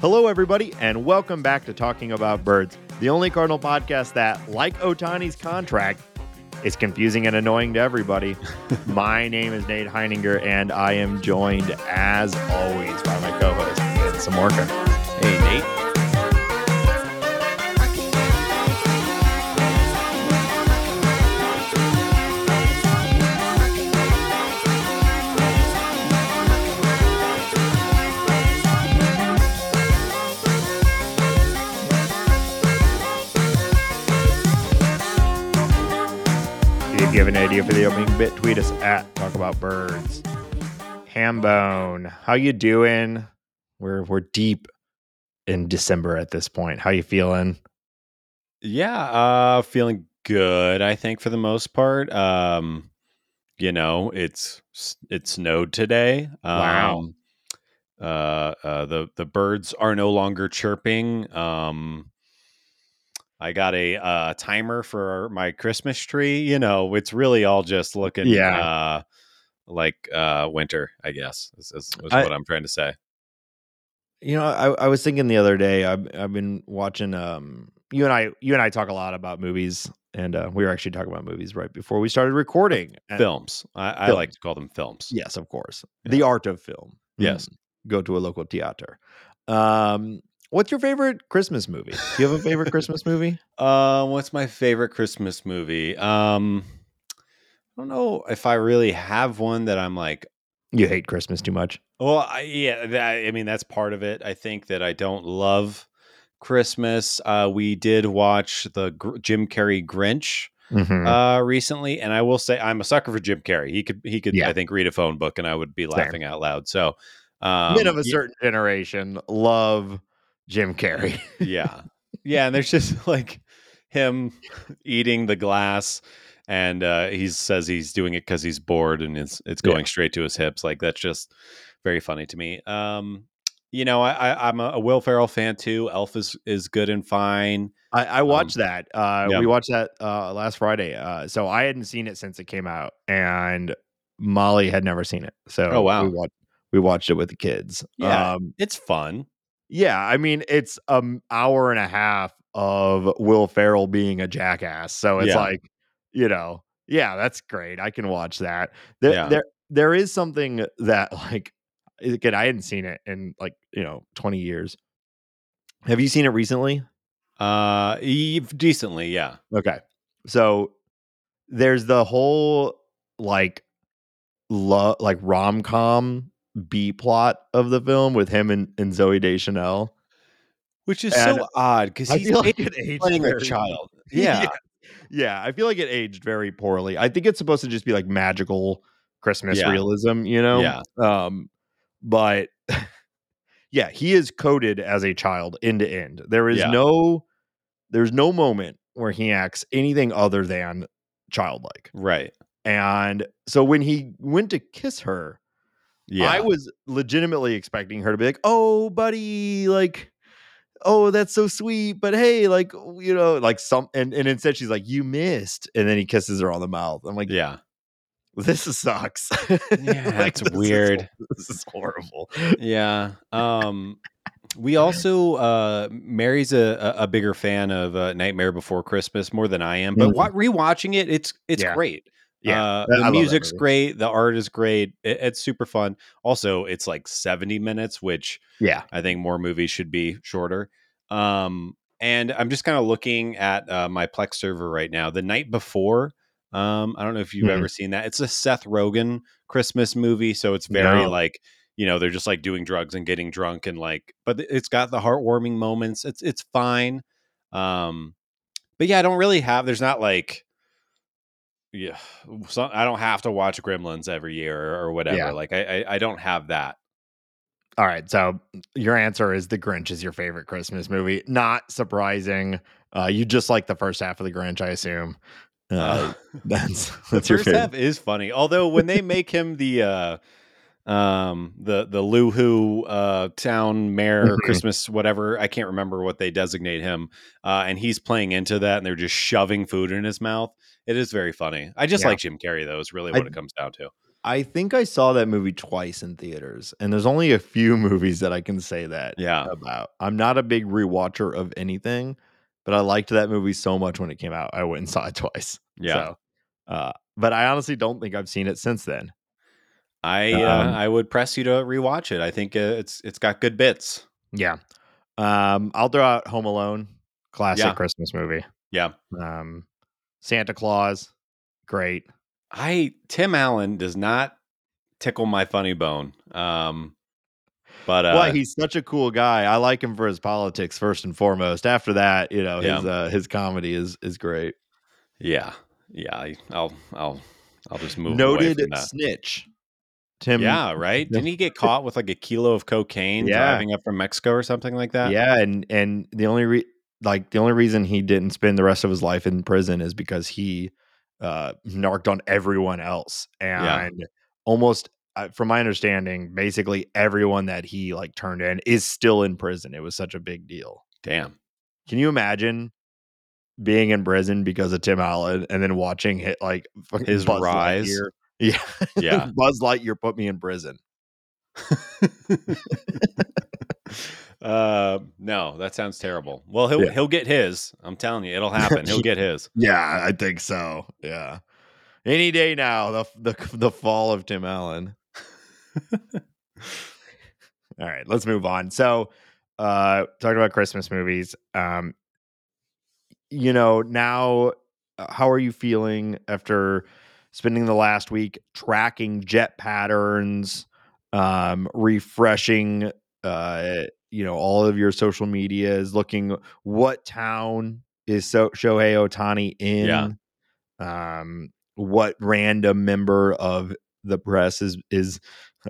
Hello, everybody, and welcome back to Talking About Birds, the only Cardinal podcast that, like Ohtani's contract, is confusing and annoying to everybody. my name is Nate Heininger, and I am joined, as always, by my co host, Vince Samorka. Hey, Nate. Have an idea for the opening bit, tweet us at Talk About Birds. Hambone, how you doing? We're we're deep in December at this point. How you feeling? Yeah, uh feeling good, I think for the most part. Um you know, it's it snowed today. Wow. Um uh, uh the the birds are no longer chirping. Um I got a uh, timer for my Christmas tree. You know, it's really all just looking Yeah. uh like uh winter, I guess. Is, is, is I- what I'm trying to say. You know, I, I was thinking the other day. I've I've been watching. Um, you and I, you and I talk a lot about movies, and uh, we were actually talking about movies right before we started recording. Films. I, I like to call them films. Yes, of course. Yeah. The art of film. Yes. Mm. Go to a local theater. Um, what's your favorite Christmas movie? Do you have a favorite Christmas movie? Uh, what's my favorite Christmas movie? Um, I don't know if I really have one that I'm like. You hate Christmas too much. Well, I, yeah, that, I mean that's part of it. I think that I don't love Christmas. Uh, we did watch the Gr- Jim Carrey Grinch Mhm. uh recently, and I will say I'm a sucker for Jim Carrey. He could he could Yeah. I think read a phone book, and I would be Same. laughing out loud. So, um, Men of a ye- certain generation love Jim Carrey. yeah yeah and there's just like him eating the glass and uh he says he's doing it because he's bored and it's it's Yeah. going straight to his hips like that's just very funny to me um you know i, I i'm a, a will ferrell fan too elf is is good and fine I, I watched that. Uh, yeah. We watched that uh, last Friday. Uh, so I hadn't seen it since it came out, and Molly had never seen it. So Oh, wow. we watched we watched it with the kids. Yeah. um, it's fun yeah. I mean, it's an hour and a half of Will Ferrell being a jackass. So it's Yeah. like, you know, yeah, that's great. I can watch that. There, Yeah. there, there is something that like again, I hadn't seen it in like you know twenty years. Have you seen it recently? uh decently yeah Okay. So there's the whole like lo- like rom-com B plot of the film with him and, and Zooey Deschanel. which is And so odd because he's like playing a child Yeah. yeah Yeah, I feel like it aged very poorly. I think it's supposed to just be like magical Christmas Yeah. realism, you know? Yeah. Um but yeah, he is coded as a child end to end. There is Yeah. no there's no moment where he acts anything other than childlike. right And so when he went to kiss her, yeah I was legitimately expecting her to be like, "Oh, buddy, like, oh, that's so sweet, but hey, like, you know, like some." And, and instead, she's like, "You missed," and then he kisses her on the mouth. I'm like, yeah "This sucks." Yeah, Like, is weird. hor- this is horrible. Yeah. Um we also uh Mary's a, a bigger fan of uh, Nightmare Before Christmas more than I am, but Mhm. wa- rewatching it, it's it's Yeah. great. Yeah, uh, the music's great, the art is great. It, it's super fun. Also, it's like seventy minutes, which Yeah, I think more movies should be shorter. Um, and I'm just kind of looking at uh, my Plex server right now. The night before, um, I don't know if you've Mhm. ever seen that. It's a Seth Rogen Christmas movie, so it's very No. like you know they're just like doing drugs and getting drunk and like, but it's got the heartwarming moments. It's it's fine. Um, but yeah, I don't really have. There's not like. Yeah, so I don't have to watch Gremlins every year or whatever. Yeah. Like I, I, I don't have that. All right. So your answer is The Grinch is your favorite Christmas movie. Not surprising. Uh, you just like the first half of The Grinch, I assume. Uh, that's the that's your first favorite. half is funny. Although when they make him the uh um the the Luhu uh town mayor Mhm. Christmas whatever, I can't remember what they designate him. Uh and he's playing into that and they're just shoving food in his mouth. It is very funny. I just Yeah. like Jim Carrey though, is really I- what it comes down to. I think I saw that movie twice in theaters, and there's only a few movies that I can say that Yeah. about. I'm not a big rewatcher of anything, but I liked that movie so much when it came out. I went and saw it twice. Yeah. So, uh, but I honestly don't think I've seen it since then. I uh, Um, I would press you to rewatch it. I think uh, it's it's got good bits. Yeah. Um, I'll throw out Home Alone, classic Yeah. Christmas movie. Yeah. Um, Santa Claus, great. I Tim Allen does not tickle my funny bone. Um, but uh, well, he's such a cool guy. I like him for his politics first and foremost. After that, you know, his uh, his comedy is is great. yeah, yeah, I- I'll I'll I'll just move Noted snitch. Tim. Yeah, right. Didn't he get caught with like a kilo of cocaine Yeah. driving up from Mexico or something like that? Yeah, and and the only re- like the only reason he didn't spend the rest of his life in prison is because he uh narked on everyone else and Yeah. almost uh, from my understanding basically everyone that he like turned in is still in prison it was such a big deal Damn. can you imagine being in prison because of tim allen and then watching hit like His rise. Yeah Yeah. buzz lightyear put me in prison uh, no, that sounds terrible. Well, he'll Yeah. he'll get his. I'm telling you, it'll happen. He'll get his. Yeah, I think so. Yeah. Any day now, the the the fall of Tim Allen. All right, let's move on. So, uh talking about Christmas movies, um you know, now uh, how are you feeling after spending the last week tracking jet patterns, um refreshing uh you know all of your social medias, looking what town is so Shohei Ohtani in? Yeah. Um, what random member of the press is is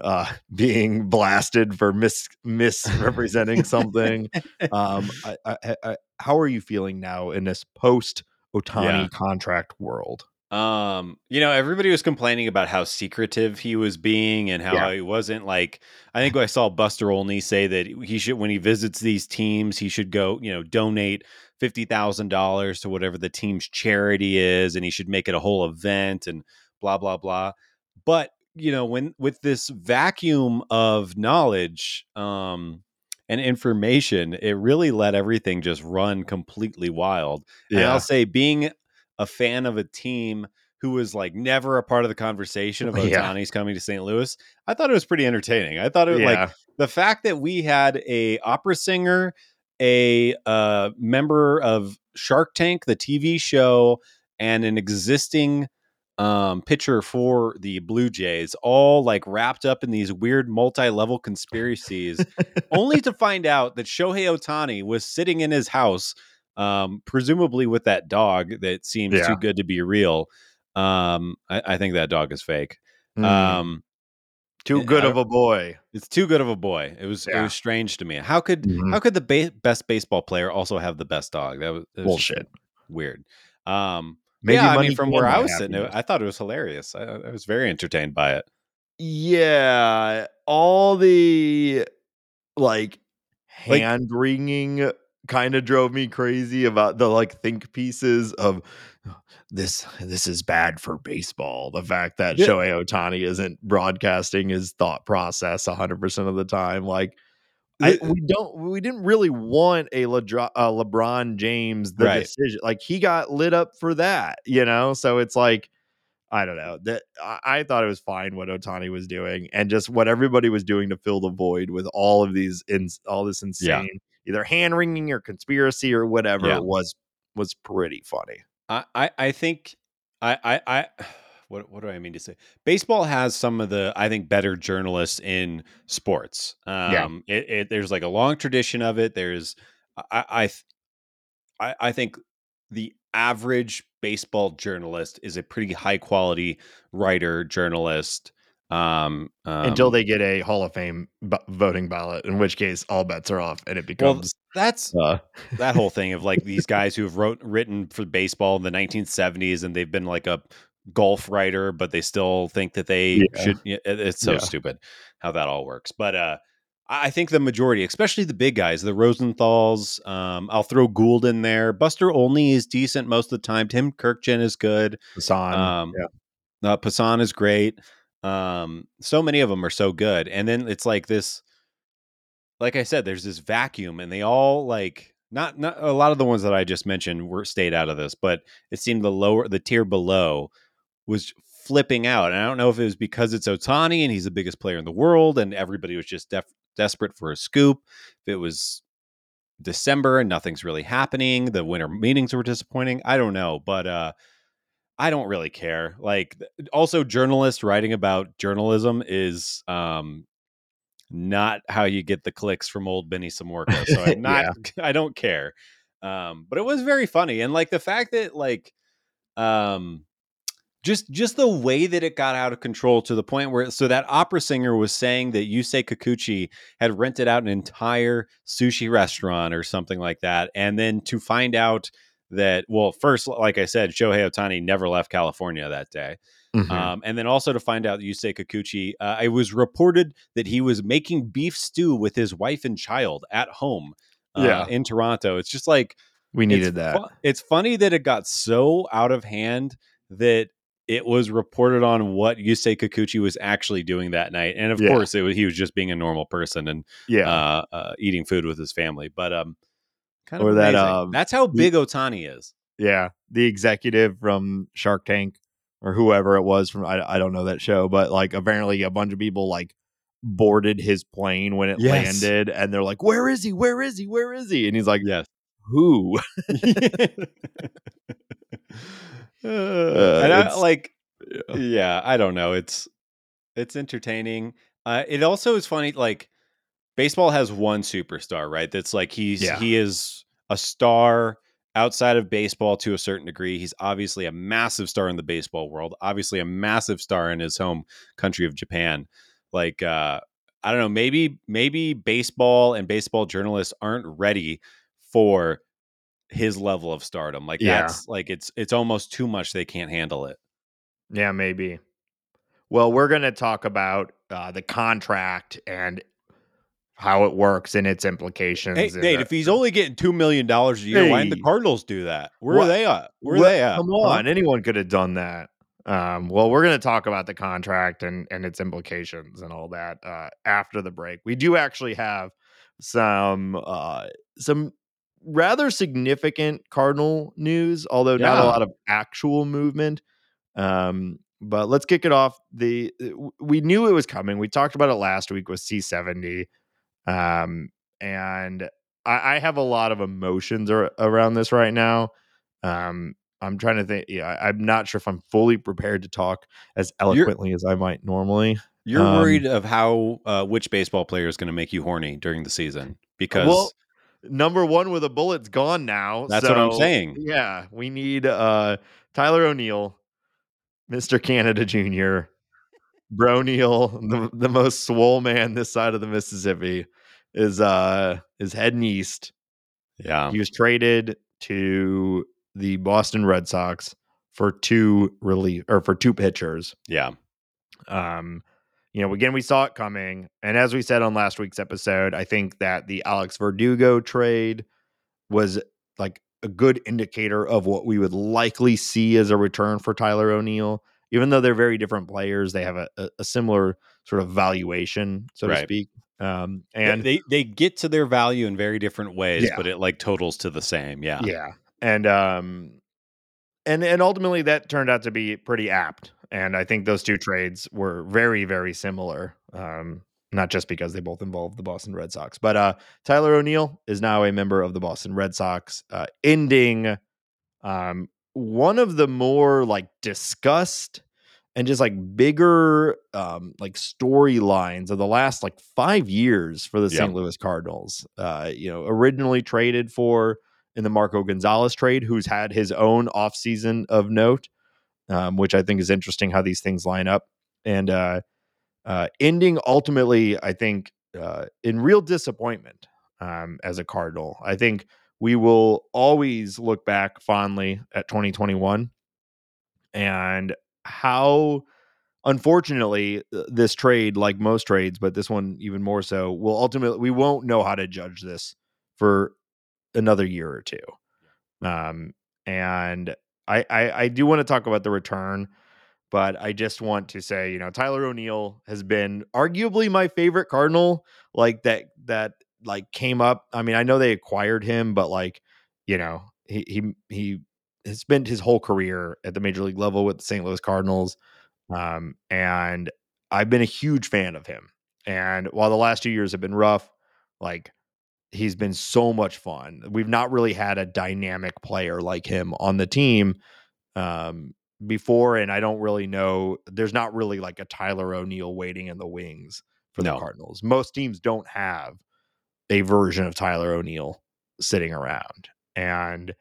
uh, being blasted for mis misrepresenting something? um, I, I, I, how are you feeling now in this post Otani Yeah. contract world? Um, you know, everybody was complaining about how secretive he was being and how Yeah. he wasn't like I think I saw Buster Olney say that he should when he visits these teams, he should go, you know, donate fifty thousand dollars to whatever the team's charity is, and he should make it a whole event and blah blah blah. But you know, when with this vacuum of knowledge, um and information, it really let everything just run completely wild. And I'll say being a fan of a team who was like never a part of the conversation of Yeah. Ohtani's coming to St. Louis, I thought it was pretty entertaining. I thought it was like the fact that we had a opera singer, a uh, member of Shark Tank, the TV show, and an existing um, pitcher for the Blue Jays, all like wrapped up in these weird multi-level conspiracies, only to find out that Shohei Ohtani was sitting in his house, um, presumably with that dog that seems Yeah. too good to be real. Um, I, I think that dog is fake. Mm, Um, too good don't- of a boy. it's too good of a boy. It was it was strange to me. How could Mhm. how could the ba- best baseball player also have the best dog? That was, that was Bullshit. weird. Um, Maybe yeah, I money mean, from where I was sitting, happiness. I thought it was hilarious. I, I was very entertained by it. Yeah, all the like Like- hand wringing kind of drove me crazy about the like think pieces of this this is bad for baseball. The fact that Yeah. Shohei Ohtani isn't broadcasting his thought process 100% of the time like I, we don't we didn't really want a, uh LeBron James the Right. decision like he got lit up for that, you know? So it's like I don't know. That I, thought it was fine what Otani was doing, and just what everybody was doing to fill the void with all of these, in, all this insane, either hand wringing or conspiracy or whatever Yeah. was was pretty funny. I, I, I think I, I, I what what do I mean to say? Baseball has some of the I think better journalists in sports. Um, Yeah. it, it there's like a long tradition of it. There's I I I, I think the average baseball journalist is a pretty high quality writer journalist. Um, Until um, they get a Hall of Fame b- voting ballot, in which case all bets are off, and it well, becomes that's uh, that whole thing of like these guys who have wrote written for baseball in the 1970s and they've been like a golf writer but they still think that they Yeah. should it's so Yeah. stupid how that all works but uh I I think the majority, especially the big guys, the Rosenthals, um, I'll throw Goold in there. Buster Olney is decent most of the time. Tim Kurkjian is good. Hassan. Um, yeah. Uh, Passan is great. Um, so many of them are so good, and then it's like this. Like I said, there's this vacuum, and they all like not not a lot of the ones that I just mentioned were stayed out of this, but it seemed the lower the tier below was flipping out. And I don't know if it was because it's Ohtani and he's the biggest player in the world, and everybody was just def- desperate for a scoop. If it was December and nothing's really happening, the winter meetings were disappointing. I don't know, but uh, I don't really care. Like, also, journalists writing about journalism is um, not how you get the clicks from old Benny Samorka. So I'm not. yeah. I don't care. Um, but it was very funny, and like the fact that like um just just the way that it got out of control to the point where so that opera singer was saying that Yusei Kikuchi had rented out an entire sushi restaurant or something like that, and then to find out that well, first, like I said, Shohei Ohtani never left California that day. Mm-hmm. Um, and then also to find out Yusei Kikuchi, uh, it was reported that he was making beef stew with his wife and child at home uh, yeah. in Toronto. It's just like we needed that. Fu- it's funny that it got so out of hand that it was reported on what Yusei Kikuchi was actually doing that night, and of yeah. course, it was he was just being a normal person and yeah, uh, uh, eating food with his family. But um, kind of or amazing. that um, that's how big the, Ohtani is. Yeah, the executive from Shark Tank or whoever it was from I, I don't know that show, but like apparently a bunch of people like boarded his plane when it yes. landed, and they're like, "Where is he? Where is he? Where is he?" And he's like, "Yes, who?" Uh, and I, like, yeah. yeah, I don't know. It's it's entertaining. Uh, it also is funny. Like, baseball has one superstar, right? That's like he's yeah. he is a star outside of baseball to a certain degree. He's obviously a massive star in the baseball world. Obviously, a massive star in his home country of Japan. Like, uh, I don't know. Maybe maybe baseball and baseball journalists aren't ready for his level of stardom. Like yeah. that's like it's it's almost too much. They can't handle it. Yeah, maybe. Well, we're going to talk about uh, the contract and how it works and its implications. Hey, Nate, the, if he's only getting two million dollars a year, hey, why didn't the Cardinals do that? Where what, are they at? Where what, are they at? Come on, huh? anyone could have done that. Um, well, we're going to talk about the contract and and its implications and all that uh, after the break. We do actually have some uh, some rather significant Cardinal news, although yeah. not a lot of actual movement. Um, but let's kick it off. The uh, we knew it was coming. We talked about it last week with C seventy, um, and I, I, have a lot of emotions ar- around this right now. Um, I'm trying to think. Yeah, I'm not sure if I'm fully prepared to talk as eloquently you're, as I might normally. You're um, worried of how uh, which baseball player is going to make you horny during the season because well, number one with a bullet's gone now. That's so, what I'm saying. Yeah, we need uh, Tyler O'Neill, Mr. Canada Jr., Bro Neal, the, the most swole man this side of the Mississippi, is uh is heading east. Yeah. He was traded to the Boston Red Sox for two relief or for two pitchers. Yeah. Um you know, again, we saw it coming. And as we said on last week's episode, I think that the Alex Verdugo trade was like a good indicator of what we would likely see as a return for Tyler O'Neill. Even though they're very different players, they have a, a, a similar sort of valuation, so right. to speak. Um, and they they get to their value in very different ways, yeah. but it like totals to the same. Yeah, yeah, and um, and and ultimately that turned out to be pretty apt. And I think those two trades were very, very similar. Um, not just because they both involve the Boston Red Sox, but uh, Tyler O'Neill is now a member of the Boston Red Sox, uh, ending um, one of the more like discussed and just like bigger um, like storylines of the last like five years for the yeah. St. Louis Cardinals. Uh, you know, originally traded for in the Marco Gonzalez trade, who's had his own offseason of note um, which I think is interesting how these things line up. And uh, uh, ending ultimately, I think, uh, in real disappointment um, as a Cardinal. I think we will always look back fondly at 2021 and how unfortunately this trade like most trades but this one even more so will ultimately we won't know how to judge this for another year or two. Um and I, I, I do want to talk about the return, but I just want to say, you know, Tyler O'Neill has been arguably my favorite Cardinal, like that that like came up. I mean, I know they acquired him, but like, you know, he he he has spent his whole career at the major league level with the St. Louis Cardinals. Um, and I've been a huge fan of him. And while the last two years have been rough, like he's been so much fun. We've not really had a dynamic player like him on the team um, before, and I don't really know. There's not really like a Tyler O'Neill waiting in the wings for the No. Cardinals. Most teams don't have a version of Tyler O'Neill sitting around, and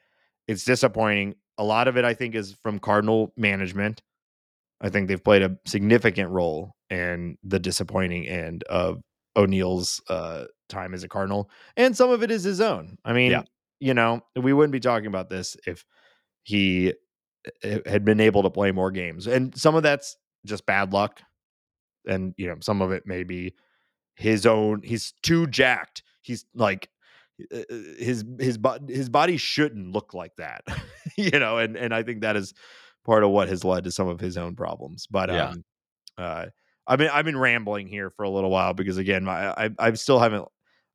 it's disappointing. A lot of it, I think, is from Cardinal management. I think they've played a significant role in the disappointing end of O'Neill's uh, time as a Cardinal, and some of it is his own. I mean, Yeah. you know, we wouldn't be talking about this if he uh, had been able to play more games, and some of that's just bad luck, and you know, some of it may be his own. He's too jacked. He's like uh, his his bo- his body shouldn't look like that, you know, and and I think that is part of what has led to some of his own problems. But Yeah. um, uh, I've been I've been rambling here for a little while because again, my, I I still haven't.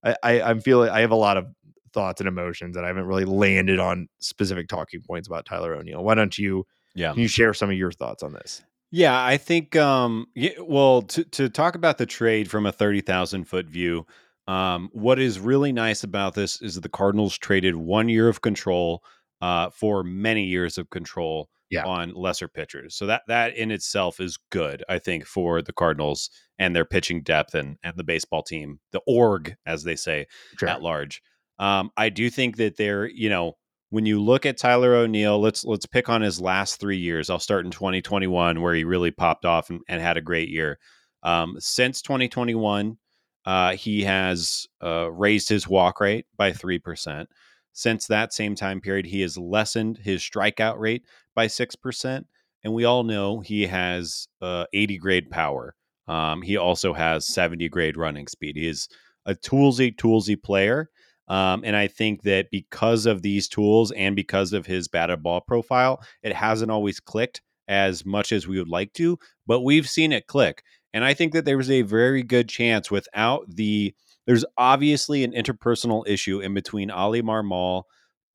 I, I I'm feeling I have a lot of thoughts and emotions and I haven't really landed on specific talking points about Tyler O'Neill. Why don't you Yeah. can you share some of your thoughts on this? Yeah, I think um yeah, well to to talk about the trade from a 30,000 foot view, um what is really nice about this is that the Cardinals traded 1 year of control uh for many years of control Yeah. on lesser pitchers. So that that in itself is good, I think for the Cardinals and their pitching depth and and the baseball team, the org as they say Sure. at large. Um, I do think that they're, you know, when you look at Tyler O'Neill, let's let's pick on his last three years. I'll start in 2021 where he really popped off and, and had a great year. Um, since 2021, uh, he has uh, raised his walk rate by three percent. Since that same time period, he has lessened his strikeout rate by six percent, and we all know he has uh, 80 grade power. Um, he also has 70 grade running speed. He is a toolsy, toolsy player. Um, and I think that because of these tools and because of his batted ball profile, it hasn't always clicked as much as we would like to, but we've seen it click. And I think that there was a very good chance without the, there's obviously an interpersonal issue in between Ali Marmol,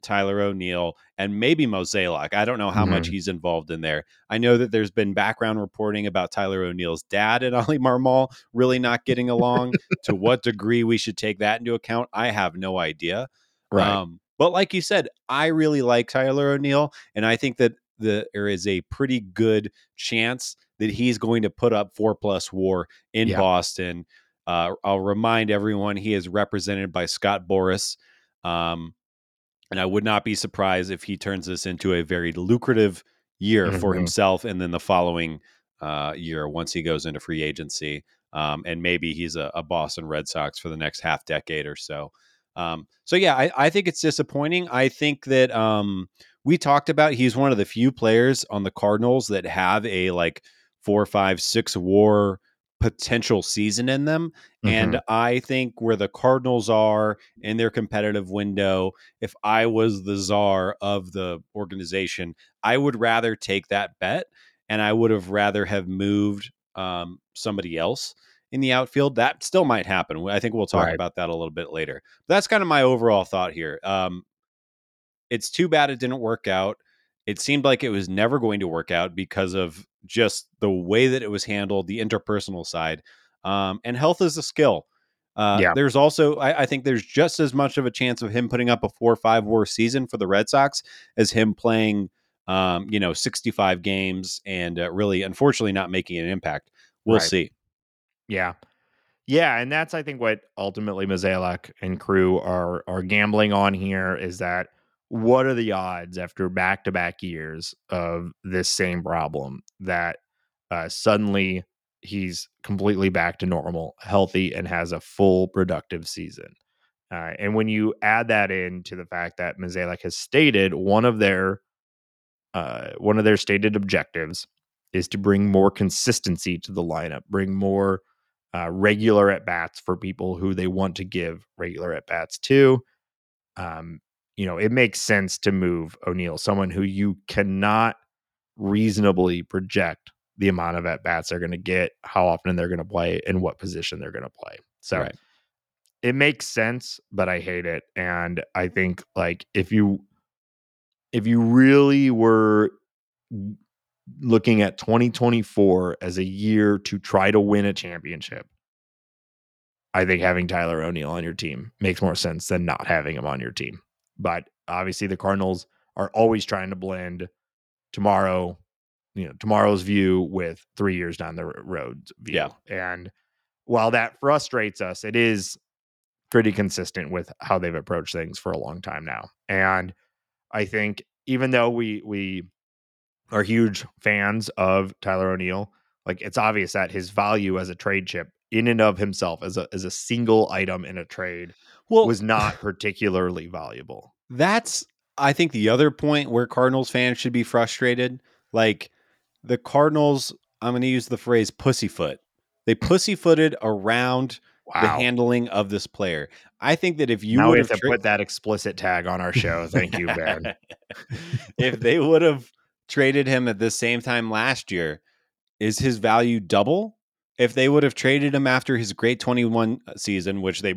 Tyler O'Neill, and maybe Mozeliak. I don't know how much he's involved in there. I know that there's been background reporting about Tyler O'Neill's dad and Ali Marmol really not getting along. to what degree we should take that into account, I have no idea. Right. Um, but like you said, I really like Tyler O'Neill, and I think that the, there is a pretty good chance that he's going to put up four plus WAR in Yeah. Boston. Uh, I'll remind everyone he is represented by Scott Boras, um, and I would not be surprised if he turns this into a very lucrative year for Mhm. himself, and then the following uh, year once he goes into free agency, um, and maybe he's a, a Boston Red Sox for the next half decade or so. Um, so yeah, I, I think it's disappointing. I think that um, we talked about he's one of the few players on the Cardinals that have a like four, five, six WAR potential season in them. Mhm. And I think where the Cardinals are in their competitive window, if I was the czar of the organization, I would rather take that bet and I would have rather have moved um, somebody else in the outfield. That still might happen. I think we'll talk Right. about that a little bit later. But that's kind of my overall thought here. Um, it's too bad it didn't work out. It seemed like it was never going to work out because of just the way that it was handled, the interpersonal side. Um, and health is a skill. Uh, Yeah. There's also, I, I think, there's just as much of a chance of him putting up a four or five WAR season for the Red Sox as him playing, um, you know, 65 games and uh, really, unfortunately, not making an impact. We'll Right. see. Yeah. Yeah, and that's I think what ultimately Mozeliak and crew are are gambling on here is that what are the odds after back to back years of this same problem that uh, suddenly he's completely back to normal, healthy, and has a full productive season. Uh, and when you add that in to the fact that Mozeliak has stated one of their uh, one of their stated objectives is to bring more consistency to the lineup, bring more uh, regular at bats for people who they want to give regular at bats to. Um, you know, it makes sense to move O'Neill, someone who you cannot reasonably project the amount of at bats they're going to get, how often they're going to play, and what position they're going to play. So Right. it makes sense, but I hate it. And I think like if you if you really were looking at 2024 as a year to try to win a championship, I think having Tyler O'Neill on your team makes more sense than not having him on your team. But obviously the Cardinals are always trying to blend tomorrow, you know, tomorrow's view with 3 years down the road view. Yeah. And while that frustrates us, it is pretty consistent with how they've approached things for a long time now. And I think even though we we are huge fans of Tyler O'Neill, like it's obvious that his value as a trade chip in and of himself as a as a single item in a trade Well, was not particularly valuable. That's I think the other point where Cardinals fans should be frustrated. Like the Cardinals, I'm going to use the phrase pussyfoot. They pussyfooted around the handling of this player. I think that if you now would we have have to tra- put that explicit tag on our show. Thank you, Ben. if they would have traded him at the same time last year, is his value double? If they would have traded him after his great 21 uh, season, which they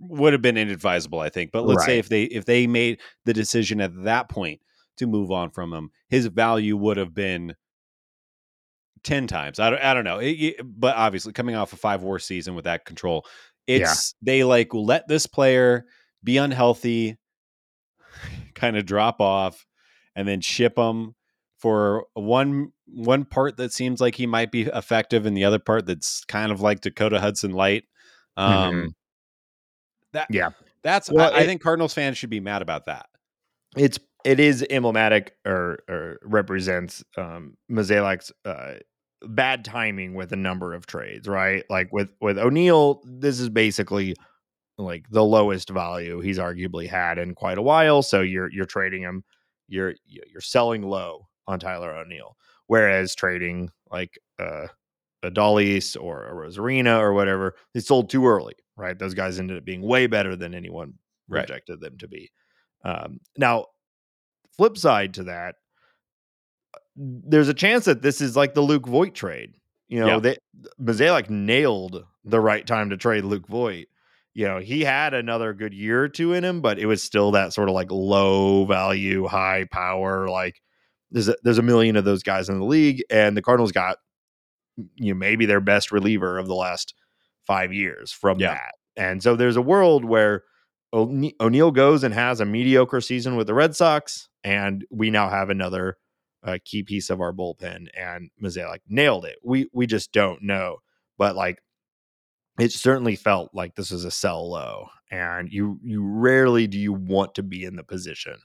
would have been inadvisable, I think. But let's say if they if they made the decision at that point to move on from him, his value would have been 10 times. I don't, I don't know. It- it- but obviously coming off a five war season with that control, it's they like let this player be unhealthy, kind of drop off and then ship him for one one part that seems like he might be effective and the other part that's kind of like Dakota Hudson light. Um Mhm. That Yeah. that's Well, I, I think Cardinals fans should be mad about that. it's it is emblematic or or represents um Mozeliak's uh bad timing with a number of trades, right? Like with with O'Neill, this is basically like the lowest value he's arguably had in quite a while. So you're you're trading him, you're you're selling low on Tyler O'Neill. Whereas trading like uh Adolis or Arozarena or whatever, they sold too early, right? Those guys ended up being way better than anyone Right. projected them to be. Um, now, flip side to that, there's a chance that this is like the Luke Voit trade. You know, Yeah. that Mozeliak nailed the right time to trade Luke Voit. You know, he had another good year or two in him, but it was still that sort of like low value, high power. Like there's a, there's a million of those guys in the league, and the Cardinals got you know maybe their best reliever of the last five years from Yeah. that. And so there's a world where O'Ne- O'Neill goes and has a mediocre season with the Red Sox, and we now have another uh, key piece of our bullpen. And Mozeliak nailed it. We we just don't know, but like it certainly felt like this was a sell low, and you you rarely do you want to be in the position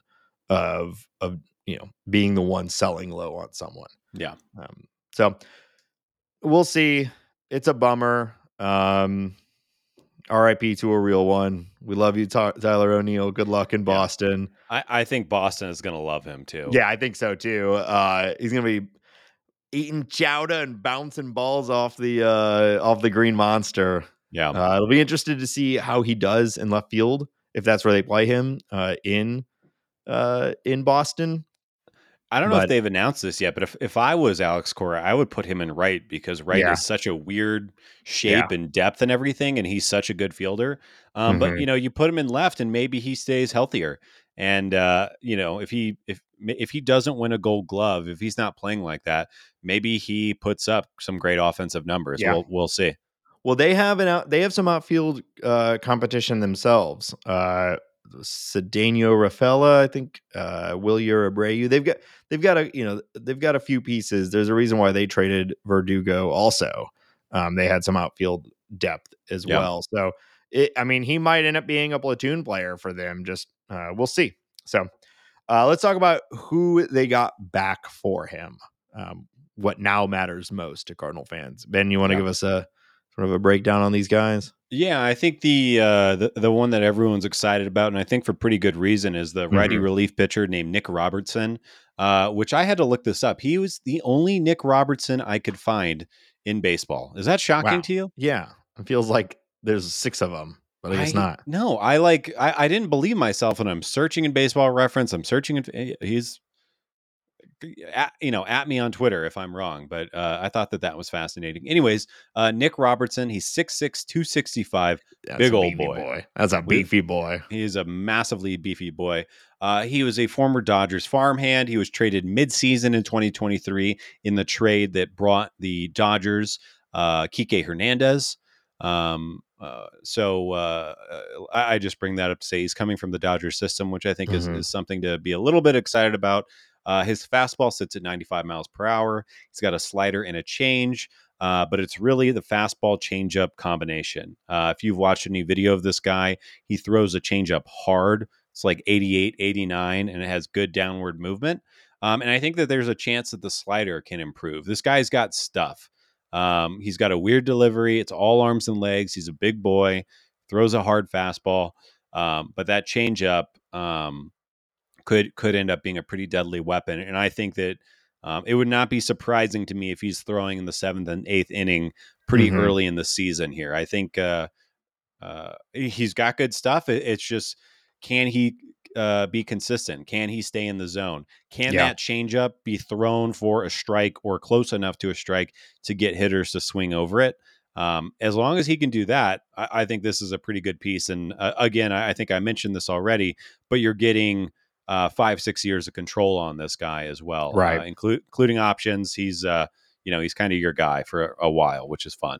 of of you know being the one selling low on someone. Yeah. Um, so we'll see. It's a bummer. Um, RIP to a real one. We love you, Tyler O'Neill. Good luck in Boston. I, I think Boston is gonna love him too. Yeah, I think so too. Uh, he's gonna be eating chowder and bouncing balls off the uh, off the green monster. Yeah. Uh, it'll be interested to see how he does in left field if that's where they play him uh, in uh, in Boston. I don't know if they've announced this yet, but if, if I was Alex Cora, I would put him in right because right Yeah. is such a weird shape and depth and everything, and he's such a good fielder. Um, Mhm. But you know, you put him in left, and maybe he stays healthier. And uh, you know, if he if if he doesn't win a Gold Glove, if he's not playing like that, maybe he puts up some great offensive numbers. Yeah. We'll we'll see. Well, they have an out. They have some outfield uh, competition themselves. Uh, Ceddanne Rafaela, I think. Uh, Wilyer Abreu. They've got. They've got a. You know. They've got a few pieces. There's a reason why they traded Verdugo. Also, um, they had some outfield depth as Yeah. well. So, it, I mean, he might end up being a platoon player for them. Just uh, we'll see. So, uh, let's talk about who they got back for him. Um, what now matters most to Cardinal fans. Ben, you want to Yeah. give us a sort of a breakdown on these guys? Yeah, I think the uh, the the one that everyone's excited about, and I think for pretty good reason, is the righty Mhm. relief pitcher named Nick Robertson. Uh, which I had to look this up. He was the only Nick Robertson I could find in baseball. Is that shocking Wow. to you? Yeah, it feels like there's six of them, but I guess not. No, I like I, I didn't believe myself when I'm searching in baseball reference. I'm searching in he's at, you know, at me on Twitter if I'm wrong, but uh, I thought that that was fascinating. Anyways, uh, Nick Robertson, he's 6'6", 265, That's big old beefy boy. That's a beefy boy. He is a massively beefy boy. Uh, he was a former Dodgers farmhand. He was traded midseason in 2023 in the trade that brought the Dodgers uh, Kike Hernandez. Um, uh, so uh, I, I just bring that up to say he's coming from the Dodgers system, which I think Mhm. is, is something to be a little bit excited about. Uh, his fastball sits at 95 miles per hour. He's got a slider and a change, uh, but it's really the fastball changeup combination. Uh, if you've watched any video of this guy, he throws a changeup hard. It's like 88, 89, and it has good downward movement. Um, and I think that there's a chance that the slider can improve. This guy's got stuff. Um, he's got a weird delivery. It's all arms and legs. He's a big boy, throws a hard fastball. Um, but that changeup um, could could end up being a pretty deadly weapon. And I think that um, it would not be surprising to me if he's throwing in the seventh and eighth inning pretty Mhm. early in the season here. I think uh, uh, he's got good stuff. It, it's just can he uh, be consistent? Can he stay in the zone? Can Yeah. that changeup be thrown for a strike or close enough to a strike to get hitters to swing over it? Um, as long as he can do that, I, I think this is a pretty good piece. And uh, again, I, I think I mentioned this already, but you're getting uh, five, six years of control on this guy as well, Right. Uh, inclu- including options. He's, uh, you know, he's kind of your guy for a, a while, which is fun.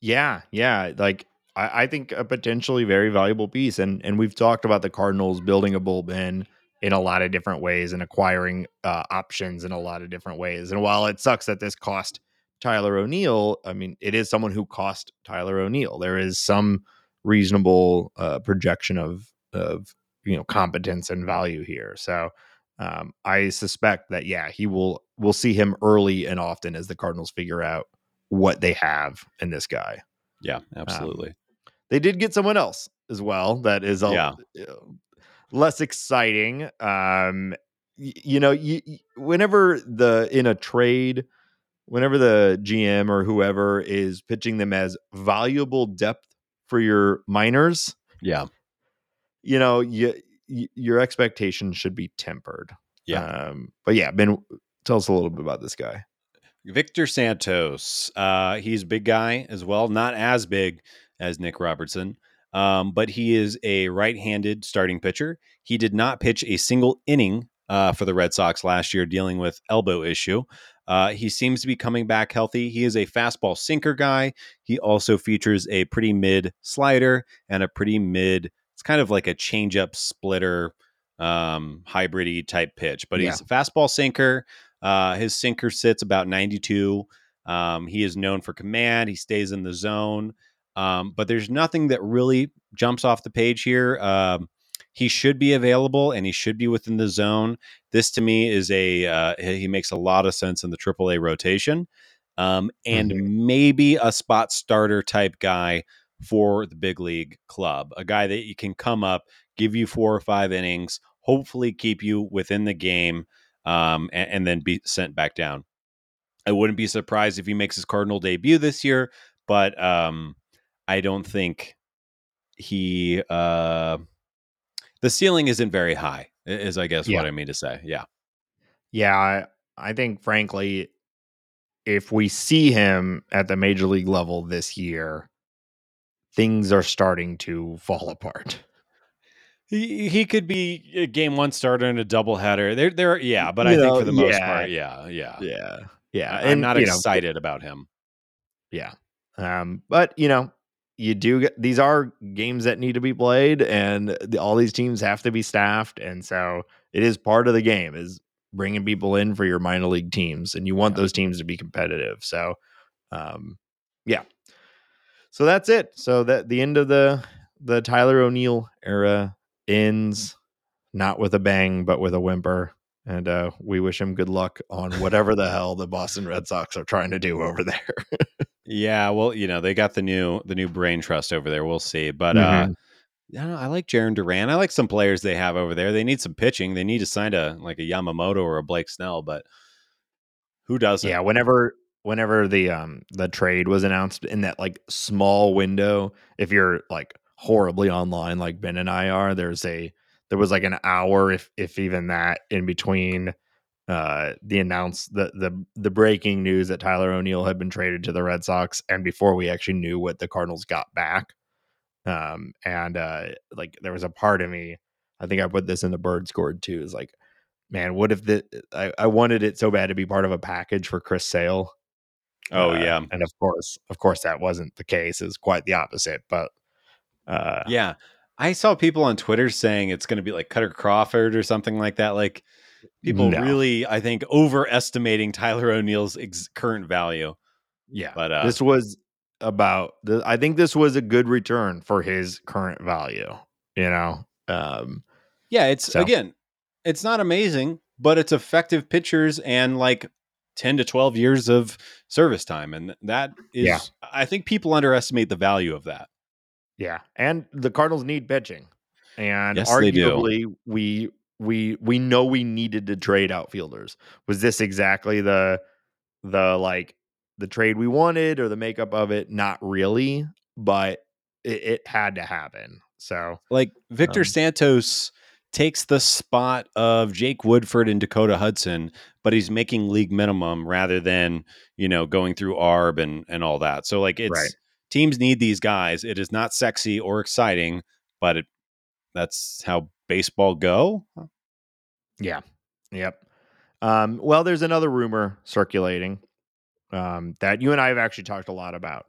Yeah, yeah. Like I, I think a potentially very valuable piece. And and we've talked about the Cardinals building a bullpen in a lot of different ways and acquiring uh, options in a lot of different ways. And while it sucks that this cost Tyler O'Neill, I mean, it is someone who cost Tyler O'Neill. There is some reasonable uh, projection of of you know competence and value here. So um, I suspect that yeah, he will. We'll see him early and often as the Cardinals figure out what they have in this guy. Yeah, absolutely. They did get someone else as well that is a, Yeah. less exciting. Um, y- you know, y- whenever the in a trade, whenever the GM or whoever is pitching them as valuable depth for your minors, yeah. You know, you, y your expectations should be tempered. Yeah. Um, but yeah, Ben, tell us a little bit about this guy. Victor Santos. Uh, he's a big guy as well, not as big as Nick Robertson, um, but he is a right-handed starting pitcher. He did not pitch a single inning uh, for the Red Sox last year, dealing with elbow issue. Uh, he seems to be coming back healthy. He is a fastball sinker guy. He also features a pretty mid slider and a pretty mid. Kind of like a changeup splitter, um, hybridy type pitch, but he's a fastball sinker. Uh, his sinker sits about 92. Um, he is known for command. He stays in the zone. Um, but there's nothing that really jumps off the page here. Um, he should be available and he should be within the zone. This to me is a, uh, he makes a lot of sense in the AAA rotation. Um, and maybe a spot starter type guy for the big league club, a guy that you can come up, give you four or five innings, hopefully keep you within the game um, and, and then be sent back down. I wouldn't be surprised if he makes his Cardinal debut this year, but um, I don't think he. Uh, the ceiling isn't very high, is I guess Yeah. what I mean to say. Yeah, Yeah, I, I think frankly, if we see him at the major league level this year, things are starting to fall apart. he he could be a game one starter and a doubleheader. There, there, yeah, but I You think for the most yeah. part, yeah, yeah, Yeah, yeah, I'm not you know, excited about him. Yeah. Um, but you know, you do get these are games that need to be played, and the, all these teams have to be staffed, and so it is part of the game is bringing people in for your minor league teams, and you want Yeah. those teams to be competitive. So, um, yeah. So that's it. So that the end of the the Tyler O'Neill era ends not with a bang, but with a whimper. And uh, we wish him good luck on whatever the hell the Boston Red Sox are trying to do over there. Yeah, well, you know, they got the new the new brain trust over there. We'll see. But uh Mhm. I don't know, I like Jarren Duran. I like some players they have over there. They need some pitching. They need to sign a like a Yamamoto or a Blake Snell, but who doesn't? Yeah, whenever whenever the um the trade was announced in that like small window, if you're like horribly online like Ben and I are, there's a there was like an hour if if even that in between uh, the announce the the the breaking news that Tyler O'Neill had been traded to the Red Sox, and before we actually knew what the Cardinals got back. Um, and uh, like there was a part of me, I think I put this in the bird scored too. Is like, man, what if the I, I wanted it so bad to be part of a package for Chris Sale. Oh Uh, yeah, and of course, of course, that wasn't the case. It was quite the opposite. But uh, yeah. I saw people on Twitter saying it's going to be like Kutter Crawford or something like that. Like people No. really, I think, overestimating Tyler O'Neill's ex- current value. yeah, But uh, this was about. The, I think this was a good return for his current value. You know, um, Yeah, it's So- again, it's not amazing, but it's effective pitchers and like 10 to 12 years of service time. And that is, Yeah. I think people underestimate the value of that. Yeah, and the Cardinals need pitching, and Yes, arguably we we we know we needed to trade outfielders. Was this exactly the the like the trade we wanted or the makeup of it? Not really, but it, it had to happen. So Like Victor Um, Santos takes the spot of Jake Woodford and Dakota Hudson, but he's making league minimum rather than, you know, going through ARB and, and all that. So like it's Right. teams need these guys. It is not sexy or exciting, but it that's how baseball go. yeah, yep. Um, well, there's another rumor circulating um, that you and I have actually talked a lot about,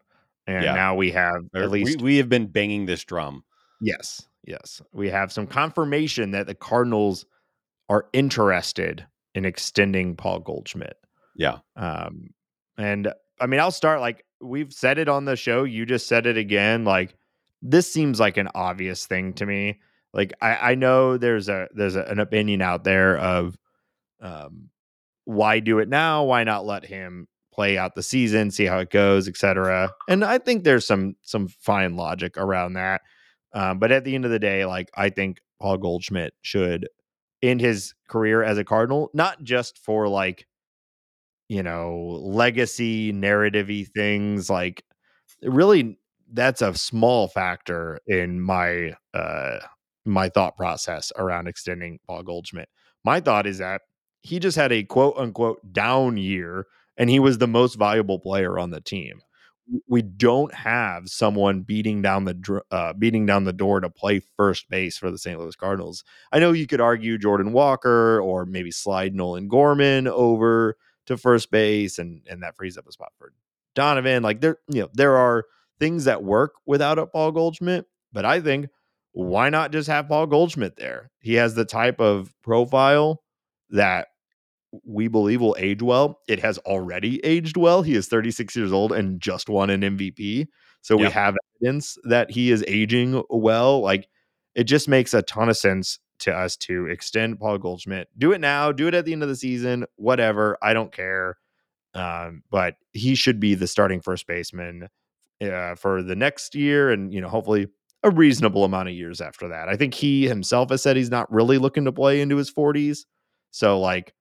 and Yeah. now we have Or at least we, we have been banging this drum. Yes, yes. We have some confirmation that the Cardinals are interested in extending Paul Goldschmidt. Yeah. Um, and I mean, I'll start like we've said it on the show. You just said it again. Like this seems like an obvious thing to me. Like I, I know there's a there's a, an opinion out there of um, why do it now? Why not let him play out the season, see how it goes, etc. And I think there's some some fine logic around that. Um, but at the end of the day, like I think Paul Goldschmidt should end his career as a Cardinal, not just for like, you know, legacy narrative things. Like, really, that's a small factor in my uh my thought process around extending Paul Goldschmidt. My thought is that he just had a quote unquote down year and he was the most valuable player on the team. We don't have someone beating down the uh, beating down the door to play first base for the St. Louis Cardinals. I know you could argue Jordan Walker or maybe slide Nolan Gorman over to first base and and that frees up a spot for Donovan. Like there, you know, there are things that work without a Paul Goldschmidt, but I think why not just have Paul Goldschmidt there? He has the type of profile that we believe will age well. It has already aged well. He is 36 years old and just won an MVP. So we have evidence that he is aging well. Like it just makes a ton of sense to us to extend Paul Goldschmidt. Do it now, do it at the end of the season, whatever. I don't care. Um, but he should be the starting first baseman uh, for the next year and, you know, hopefully a reasonable amount of years after that. I think he himself has said he's not really looking to play into his 40s. So, like,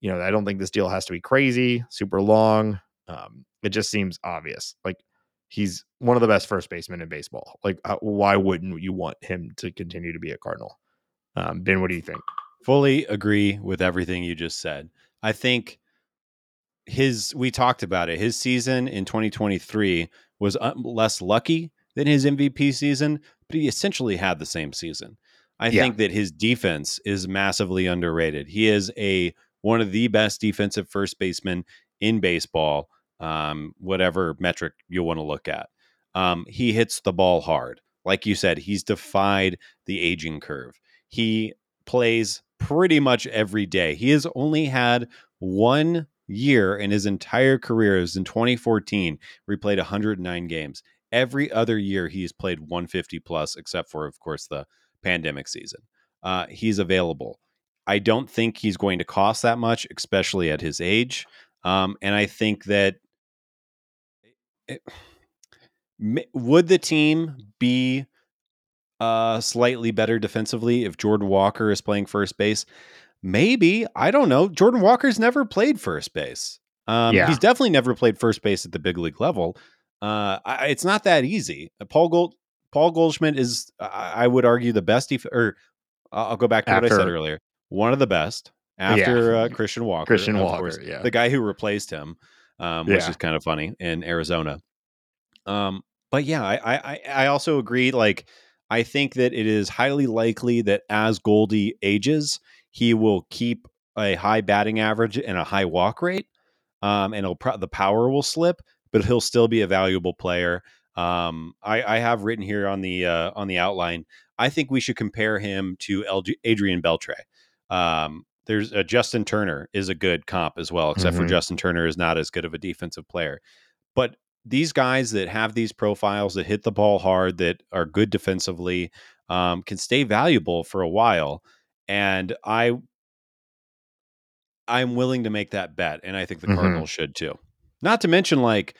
you know, I don't think this deal has to be crazy, super long. Um, it just seems obvious. Like, he's one of the best first basemen in baseball. Like, uh, why wouldn't you want him to continue to be a Cardinal? Um, ben, what do you think? Fully agree with everything you just said. I think his we talked about it. His season in 2023 was un- less lucky than his MVP season, but he essentially had the same season. I Yeah. think that his defense is massively underrated. He is a one of the best defensive first basemen in baseball, um, whatever metric you want to look at. Um, he hits the ball hard. Like you said, he's defied the aging curve. He plays pretty much every day. He has only had one year in his entire career, it was in 2014, where he played 109 games. Every other year, he's played 150 plus, except for, of course, the pandemic season. Uh, he's available. I don't think he's going to cost that much, especially at his age. Um, and I think that it, m- would the team be uh, slightly better defensively if Jordan Walker is playing first base? Maybe. I don't know. Jordan Walker's never played first base. Um, Yeah. He's definitely never played first base at the big league level. Uh, I, it's not that easy. Uh, Paul Gold, Paul Goldschmidt is, I I would argue, the best. Def- or I'll I'll go back to what I said earlier. One of the best after uh, Christian Walker. Christian Walker, course, yeah. the guy who replaced him, um, which Yeah. is kind of funny in Arizona. Um, but yeah, I, I I- also agree. Like, I think that it is highly likely that as Goldie ages, he will keep a high batting average and a high walk rate, um, and pro- the power will slip, but he'll still be a valuable player. Um, I, I have written here on the uh, on the outline. I think we should compare him to LG, Adrian Beltre. Um, there's uh, Justin Turner is a good comp as well, except for Mhm. Justin Turner is not as good of a defensive player. But these guys that have these profiles that hit the ball hard, that are good defensively, um, can stay valuable for a while. And I, I'm willing to make that bet, and I think the Mhm. Cardinals should too. Not to mention, like,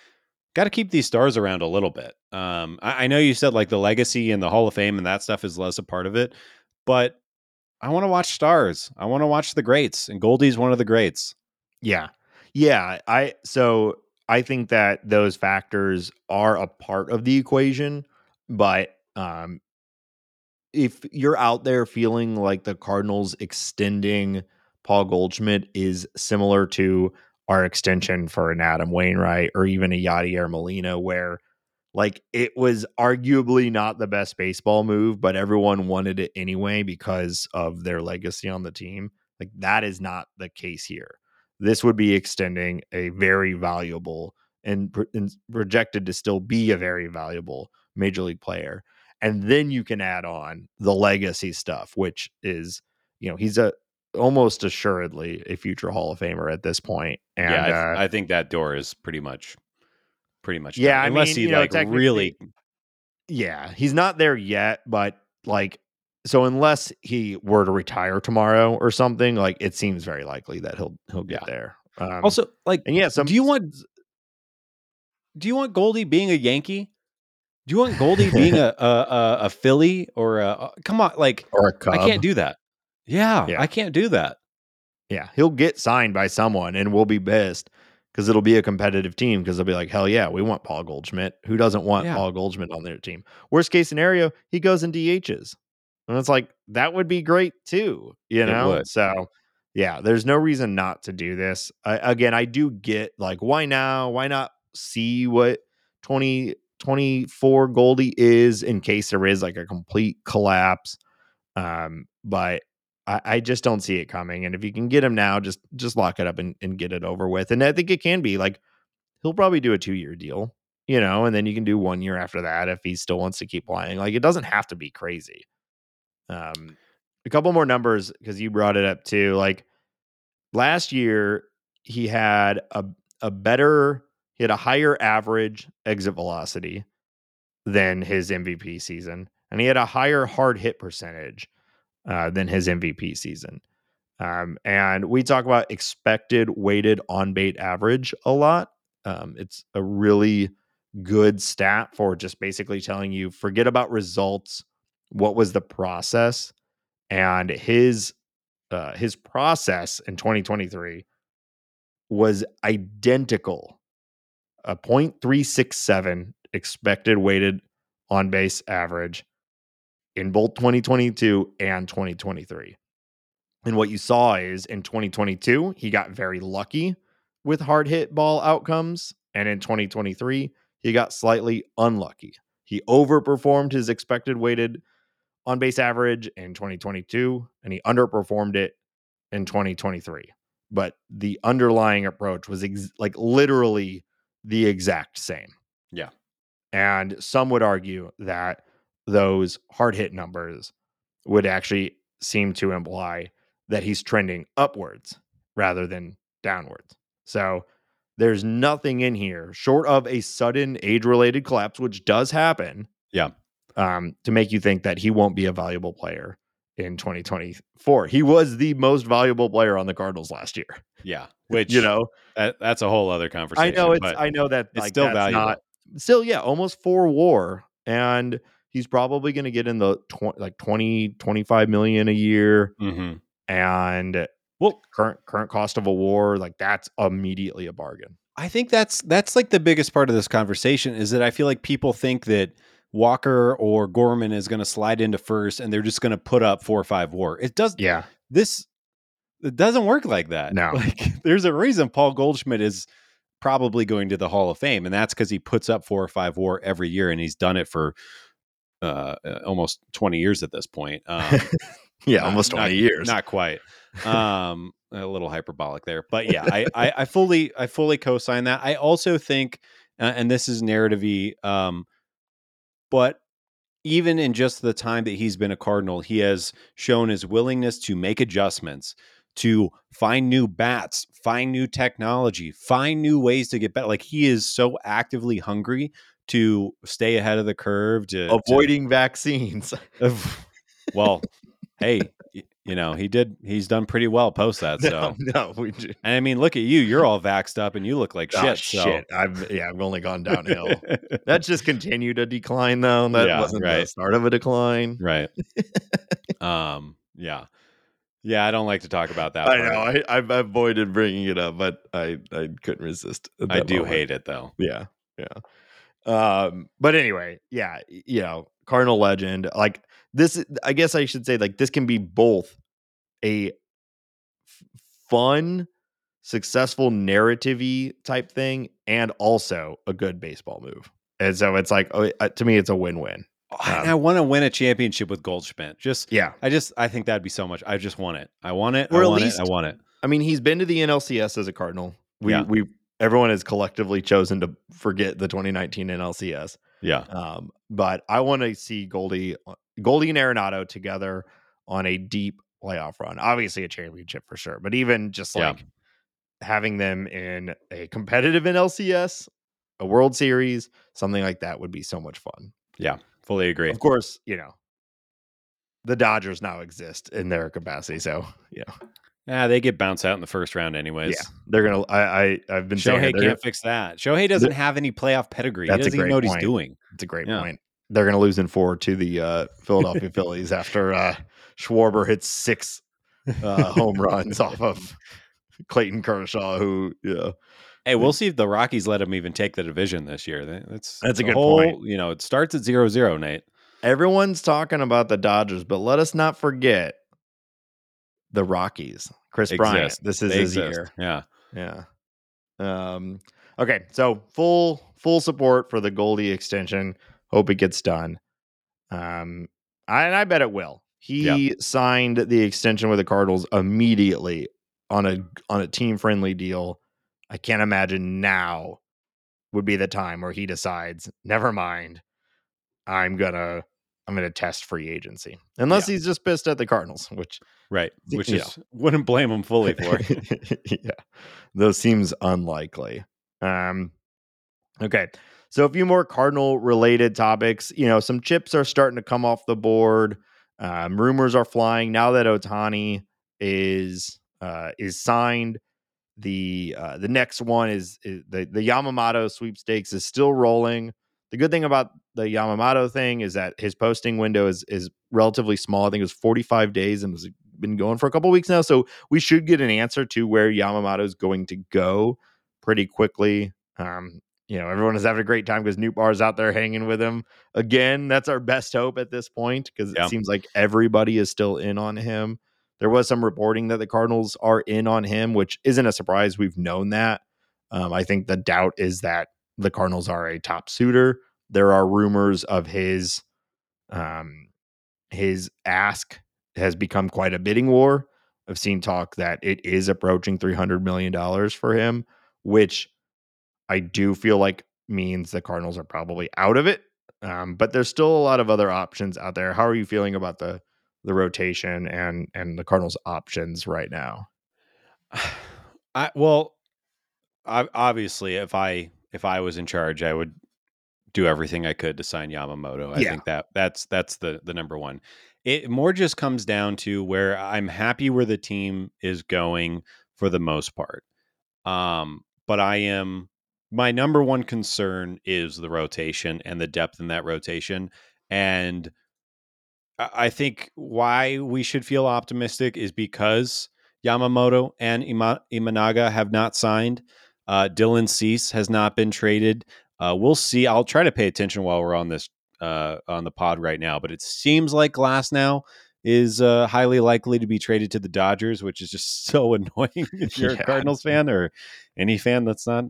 got to keep these stars around a little bit. Um, I, I know you said like the legacy and the Hall of Fame and that stuff is less a part of it, but I want to watch stars. I want to watch the greats, and Goldie's one of the greats. Yeah. Yeah. I so I think that those factors are a part of the equation, but um if you're out there feeling like the Cardinals extending Paul Goldschmidt is similar to our extension for an Adam Wainwright or even a Yadier Molina, where like it was arguably not the best baseball move, but everyone wanted it anyway because of their legacy on the team. Like that is not the case here. This would be extending a very valuable and, and projected to still be a very valuable major league player. And then you can add on the legacy stuff, which is, you know, he's a almost assuredly a future Hall of Famer at this point. And yeah, I, th- uh, I think that door is pretty much, pretty much. Yeah, done. I unless mean, he you know, like really. yeah, he's not there yet, but like, so unless he were to retire tomorrow or something, like it seems very likely that he'll he'll get Yeah. there. Um, Also, like, and yeah, some do you want? Do you want Goldie being a Yankee? Do you want Goldie being a a, a, a Philly or a? uh, Come on, like or a Cub? I can't do that. Yeah, Yeah. I can't do that. Yeah, he'll get signed by someone, and we'll be pissed because it'll be a competitive team. Because they'll be like, hell yeah, we want Paul Goldschmidt. Who doesn't want Yeah. Paul Goldschmidt on their team? Worst case scenario, he goes in DHs, and it's like that would be great too. You It know, would. so yeah, there's no reason not to do this. I, again, I do get like, why now? Why not see what 2024 Goldie is in case there is like a complete collapse? Um, but I, I just don't see it coming. And if you can get him now, just just lock it up and, and get it over with. And I think it can be like he'll probably do a two year deal, you know, and then you can do one year after that if he still wants to keep playing. Like it doesn't have to be crazy. Um, a couple more numbers because you brought it up too. Like last year, he had a a better, he had a higher average exit velocity than his MVP season, and he had a higher hard hit percentage uh, than his MVP season. Um, and we talk about expected weighted on base average a lot. Um, it's a really good stat for just basically telling you forget about results. What was the process? And his uh, his process in 2023 was identical a 0.367 expected weighted on base average in both 2022 and 2023. And what you saw is in 2022, he got very lucky with hard hit ball outcomes. And in 2023, he got slightly unlucky. He overperformed his expected weighted on base average in 2022, and he underperformed it in 2023. But the underlying approach was ex- like literally the exact same. Yeah. And some would argue that those hard hit numbers would actually seem to imply that he's trending upwards rather than downwards. So there's nothing in here short of a sudden age related collapse, which does happen. Yeah. Um, to make you think that he won't be a valuable player in 2024. He was the most valuable player on the Cardinals last year. Yeah, which you know, that, that's a whole other conversation. I know it's I know that it's like, still valuable. Not, still, yeah, almost for war. And he's probably going to get in the tw- like 20, 25 million a year. Mhm. And well, current current cost of a war, like that's immediately a bargain. I think that's that's like the biggest part of this conversation is that I feel like people think that Walker or Gorman is going to slide into first and they're just going to put up four or five war. It does Yeah. this it doesn't work like that. No. Like there's a reason Paul Goldschmidt is probably going to the Hall of Fame, and that's because he puts up four or five WAR every year, and he's done it for uh, uh, almost 20 years at this point. Um, yeah, not- almost not- 20 years. Not quite. Um, a little hyperbolic there, but yeah, I, I, I fully, I fully co-sign that. I also think, uh, and this is narrative um, but even in just the time that he's been a Cardinal, he has shown his willingness to make adjustments, to find new bats, find new technology, find new ways to get better. Like he is so actively hungry to stay ahead of the curve, to to- Avoiding vaccines. of- well, hey, you know, he did he's done pretty well post that. So no, no, and I mean, look at you. You're all vaxxed up and you look like Oh, shit. so- shit. I've yeah, I've only gone downhill. That's just continued to decline though. That Yeah, wasn't the start of a decline. right. um, yeah. Yeah, I don't like to talk about that. I part. know. I, I've avoided bringing it up, but I, I couldn't resist. I do moment. hate it though. Yeah, yeah. Um, but anyway, yeah, you know, Cardinal legend. Like this, I guess I should say, like this can be both a f- fun, successful narrative type thing, and also a good baseball move. And so it's like, oh, uh, to me, it's a win-win. I, Um, I want to win a championship with Goldschmidt. Just Yeah, I just I think that'd be so much. I just want it. I want it. Or I at want least- it. I want it. I mean, he's been to the NLCS as a Cardinal. We Yeah. we everyone has collectively chosen to forget the 2019 NLCS. Yeah. Um, but I want to see Goldie, Goldie and Arenado together on a deep playoff run. Obviously, a championship for sure, but even just Yeah. like having them in a competitive NLCS, a World Series, something like that would be so much fun. Yeah, fully agree. Of course, you know the Dodgers now exist in their capacity, so yeah, Yeah, they get bounced out in the first round anyways. yeah, they're gonna. I, I I've been saying Shohei can't fix that. Shohei doesn't have any playoff pedigree. That's a he doesn't even great know what point. he's doing. It's a great Yeah. point. They're going to lose in four to the uh, Philadelphia Phillies after uh, Schwarber hits six uh, home runs off of Clayton Kershaw, who, yeah, Hey, we'll see if the Rockies let him even take the division this year. That's That's a good whole, point. You know, it starts at zero zero, Nate. everyone's talking about the Dodgers, but let us not forget the Rockies. Kris Bryant, this is They his exist. year. Yeah. Yeah. Um. Okay. So full full support for the Goldie extension. Hope it gets done. Um. I, and I bet it will. He signed the extension with the Cardinals immediately on a on a team friendly deal. I can't imagine now would be the time where he decides, never mind, I'm gonna I'm gonna test free agency. Unless he's just pissed at the Cardinals, which Right. Which is wouldn't blame him fully for. yeah, those seems unlikely. Um, okay, so a few more Cardinal related topics. You know, some chips are starting to come off the board. Um, rumors are flying now that Ohtani is uh, is signed. The uh, the next one is, is the the Yamamoto sweepstakes is still rolling. The good thing about the Yamamoto thing is that his posting window is is relatively small. I think it was 45 days and has been going for a couple weeks now. So we should get an answer to where Yamamoto is going to go pretty quickly. Um, you know, everyone is having a great time because Nootbaar is out there hanging with him again. That's our best hope at this point because Yeah. it seems like everybody is still in on him. There was some reporting that the Cardinals are in on him, which isn't a surprise. We've known that. Um, I think the doubt is that the Cardinals are a top suitor. There are rumors of his um, his ask has become quite a bidding war. I've seen talk that it is approaching three hundred million dollars for him, which I do feel like means the Cardinals are probably out of it. Um, but there's still a lot of other options out there. How are you feeling about the the rotation and and the Cardinals options right now? I well, I, obviously, if I if I was in charge, I would do everything I could to sign Yamamoto. I Yeah. think that that's that's the the number one. It more just comes down to where I'm happy where the team is going for the most part. Um, but I am my number one concern is the rotation and the depth in that rotation. And I think why we should feel optimistic is because Yamamoto and Ima- Imanaga have not signed. Uh, Dylan Cease has not been traded. Uh, we'll see. I'll try to pay attention while we're on this uh, on the pod right now. But it seems like Glasnow is uh, highly likely to be traded to the Dodgers, which is just so annoying if you're Yeah. a Cardinals fan or any fan that's not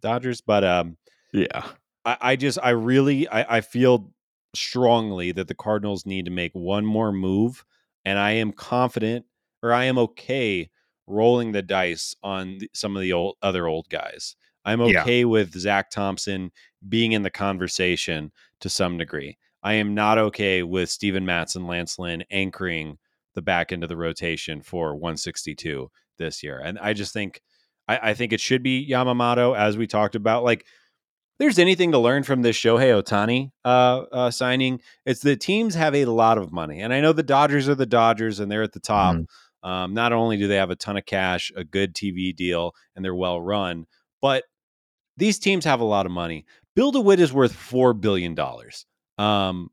Dodgers. But um, Yeah. I, I just I really I, I feel strongly that the Cardinals need to make one more move, and I am confident or I am okay rolling the dice on some of the old other old guys. I'm Yeah. okay with Zack Thompson being in the conversation to some degree. I am not okay with Steven Matz and Lance Lynn anchoring the back end of the rotation for 162 this year. And I just think I, I think it should be Yamamoto, as we talked about. Like there's anything to learn from this Shohei Ohtani uh, uh, signing, it's that teams have a lot of money, and I know the Dodgers are the Dodgers, and they're at the top. Um, not only do they have a ton of cash, a good TV deal, and they're well run, but these teams have a lot of money. Bill DeWitt is worth four billion dollars. Um,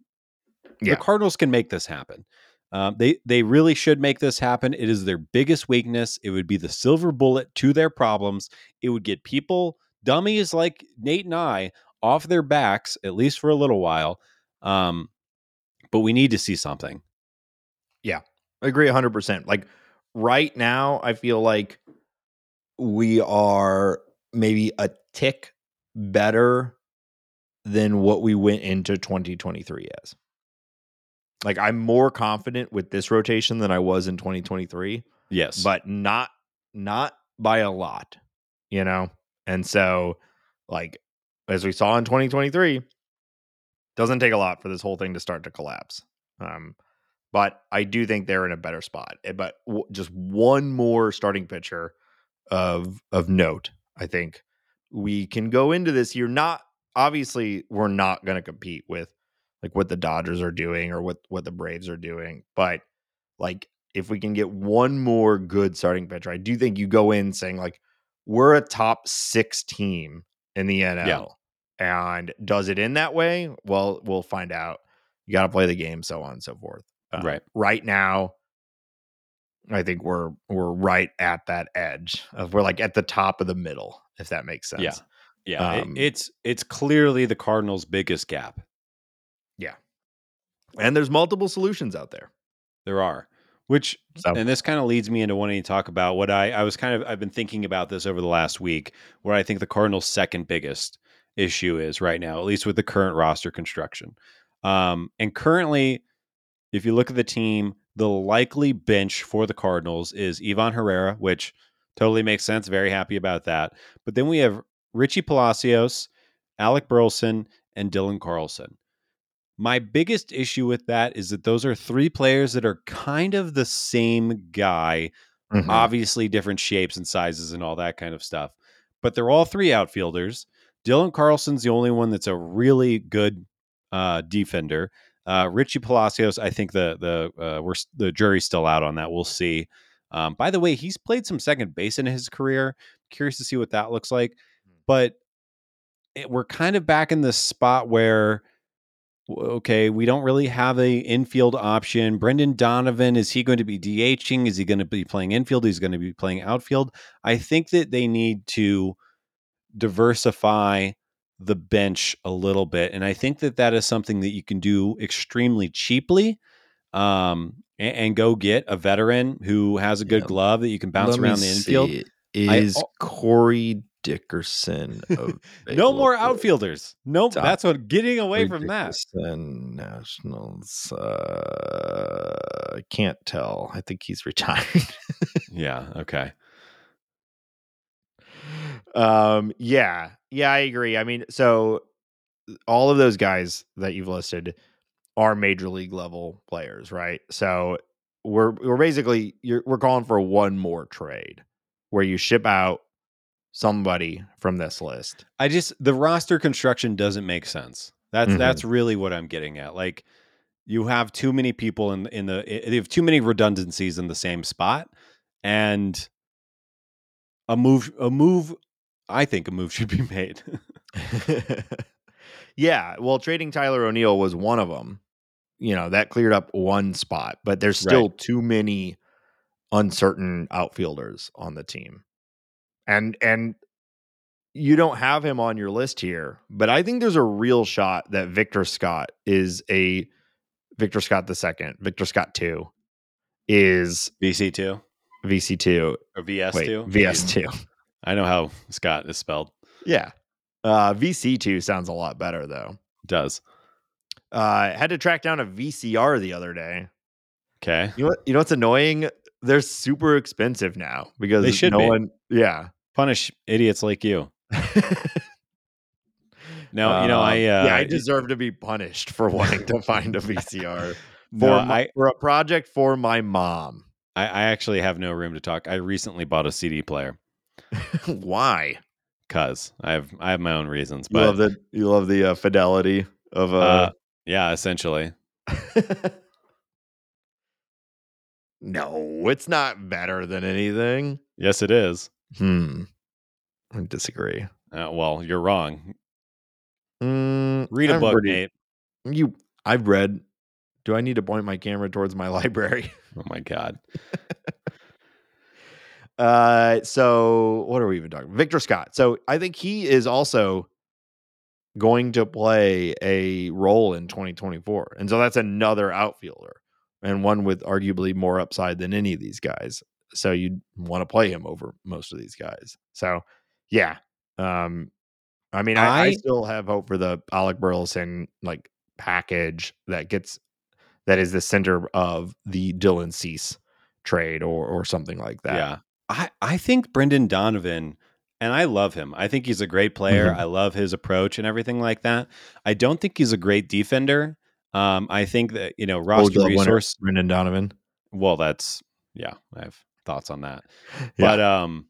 Yeah. The Cardinals can make this happen. Um, they they really should make this happen. It is their biggest weakness. It would be the silver bullet to their problems. It would get people dummies like Nate and I off their backs at least for a little while. Um, but we need to see something. Yeah, I agree 100%. Like right now, I feel like we are maybe a tick better than what we went into 2023 as. Like I'm more confident with this rotation than I was in 2023, Yes, but not not by a lot, you know? And so like as we saw in 2023, doesn't take a lot for this whole thing to start to collapse. Um but I do think they're in a better spot. Eh, But w- just one more starting pitcher of of note, I think we can go into this year. Not obviously, we're not going to compete with like what the Dodgers are doing or what what the Braves are doing, but like if we can get one more good starting pitcher, I do think you go in saying like we're a top six team in the NL. And does it in that way? Well, we'll find out. You got to play the game, so on and so forth. Uh, Right. Right now, I think we're we're right at that edge of we're like at the top of the middle, if that makes sense. Yeah. yeah, it- um, it's it's clearly the Cardinals' biggest gap. Yeah, and there's multiple solutions out there. There are, which So and this kind of leads me into wanting to talk about what I I was kind of I've been thinking about this over the last week, where I think the Cardinals' second biggest issue is right now, at least with the current roster construction. Um, and currently, if you look at the team, the likely bench for the Cardinals is Ivan Herrera, which totally makes sense. Very happy about that. But then we have Richie Palacios, Alec Burleson, and Dylan Carlson. My biggest issue with that is that those are three players that are kind of the same guy, mhm. obviously different shapes and sizes and all that kind of stuff. But they're all three outfielders. Dylan Carlson's the only one that's a really good uh, defender. Uh, Richie Palacios, I think the the uh, we're the jury's still out on that. We'll see. Um, by the way, he's played some second base in his career. Curious to see what that looks like. But it, we're kind of back in this spot where okay, we don't really have a infield option. Brendan Donovan, is he going to be DHing? Is he going to be playing infield? He's going to be playing outfield. I think that they need to diversify the bench a little bit. And I think that that is something that you can do extremely cheaply um, and, and go get a veteran who has a good glove that you can bounce Let around the infield. see. I- Is oh- Corey Dickerson? No more outfielders. Nope. That's what getting away from that. Nationals. Uh, I can't tell. I think he's retired. Yeah. Okay. Um yeah yeah i agree i mean so all of those guys that you've listed are major league level players right so we're we're basically you're, we're calling for one more trade where you ship out somebody from this list I just the roster construction doesn't make sense. That's Mhm. that's really what I'm getting at. Like you have too many people in in the you have too many redundancies in the same spot, and a move a move. I think a move should be made. yeah well trading tyler o'neill was one of them you know that cleared up one spot but there's still too many uncertain outfielders on the team and and you don't have him on your list here but i think there's a real shot that victor scott is a Victor Scott the second, Victor Scott two, is VC two VC two. or VS two, VS two. I know how Scott is spelled. Yeah. Uh, VC two sounds a lot better though. Does Uh, had to track down a VCR the other day. okay. You know what? You know what's annoying? They're super expensive now because They should no be. one. Yeah. Punish idiots like you. No, you know I. Uh, Um, yeah, I deserve to be punished for wanting to find a VCR for no, my, I, for a project for my mom. I I actually have no room to talk. I recently bought a CD player Why? because I have I have my own reasons. You But love the you love the uh, fidelity of uh, uh, yeah, essentially. no, it's not better than anything. Yes, it is. Hmm. I disagree. Uh, well, you're wrong. Mm, Read a I'm book, Nate. You, I've read. Do I need to point my camera towards my library? Oh my god. Uh, so what are we even talking? Victor Scott. So I think he is also going to play a role in 2024, and so that's another outfielder and one with arguably more upside than any of these guys. So you'd want to play him over most of these guys. So yeah, um, I mean, I, I, I- still have hope for the Alec Burleson like package that gets that is the center of the Dylan Cease trade or or something like that. Yeah. I, I think Brendan Donovan, and I love him. I think he's a great player. Mhm. I love his approach and everything like that. I don't think he's a great defender. Um, I think that, you know, roster resource. Brendan Donovan. Well, that's yeah, I have thoughts on that. Yeah. But um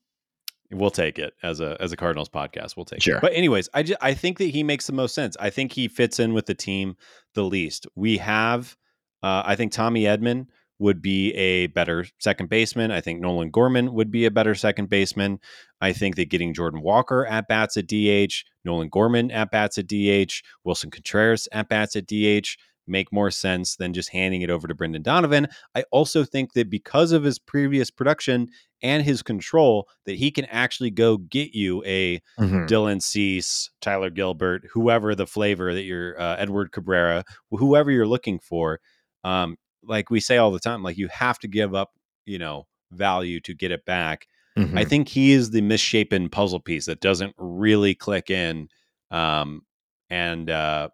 we'll take it as a as a Cardinals podcast. We'll take Sure. it. But anyways, I just, I think that he makes the most sense. I think he fits in with the team the least. We have uh I think Tommy Edman would be a better second baseman. I think Nolan Gorman would be a better second baseman. I think that getting Jordan Walker at bats at DH, Nolan Gorman at bats at DH, Willson Contreras at bats at DH make more sense than just handing it over to Brendan Donovan. I also think that because of his previous production and his control, that he can actually go get you a Mhm. Dylan Cease, Tyler Gilbert, whoever the flavor that you're, uh, Edward Cabrera, whoever you're looking for. Um, like we say all the time, like you have to give up, you know, value to get it back. I Mhm. think he is the misshapen puzzle piece that doesn't really click in. Um, and uh,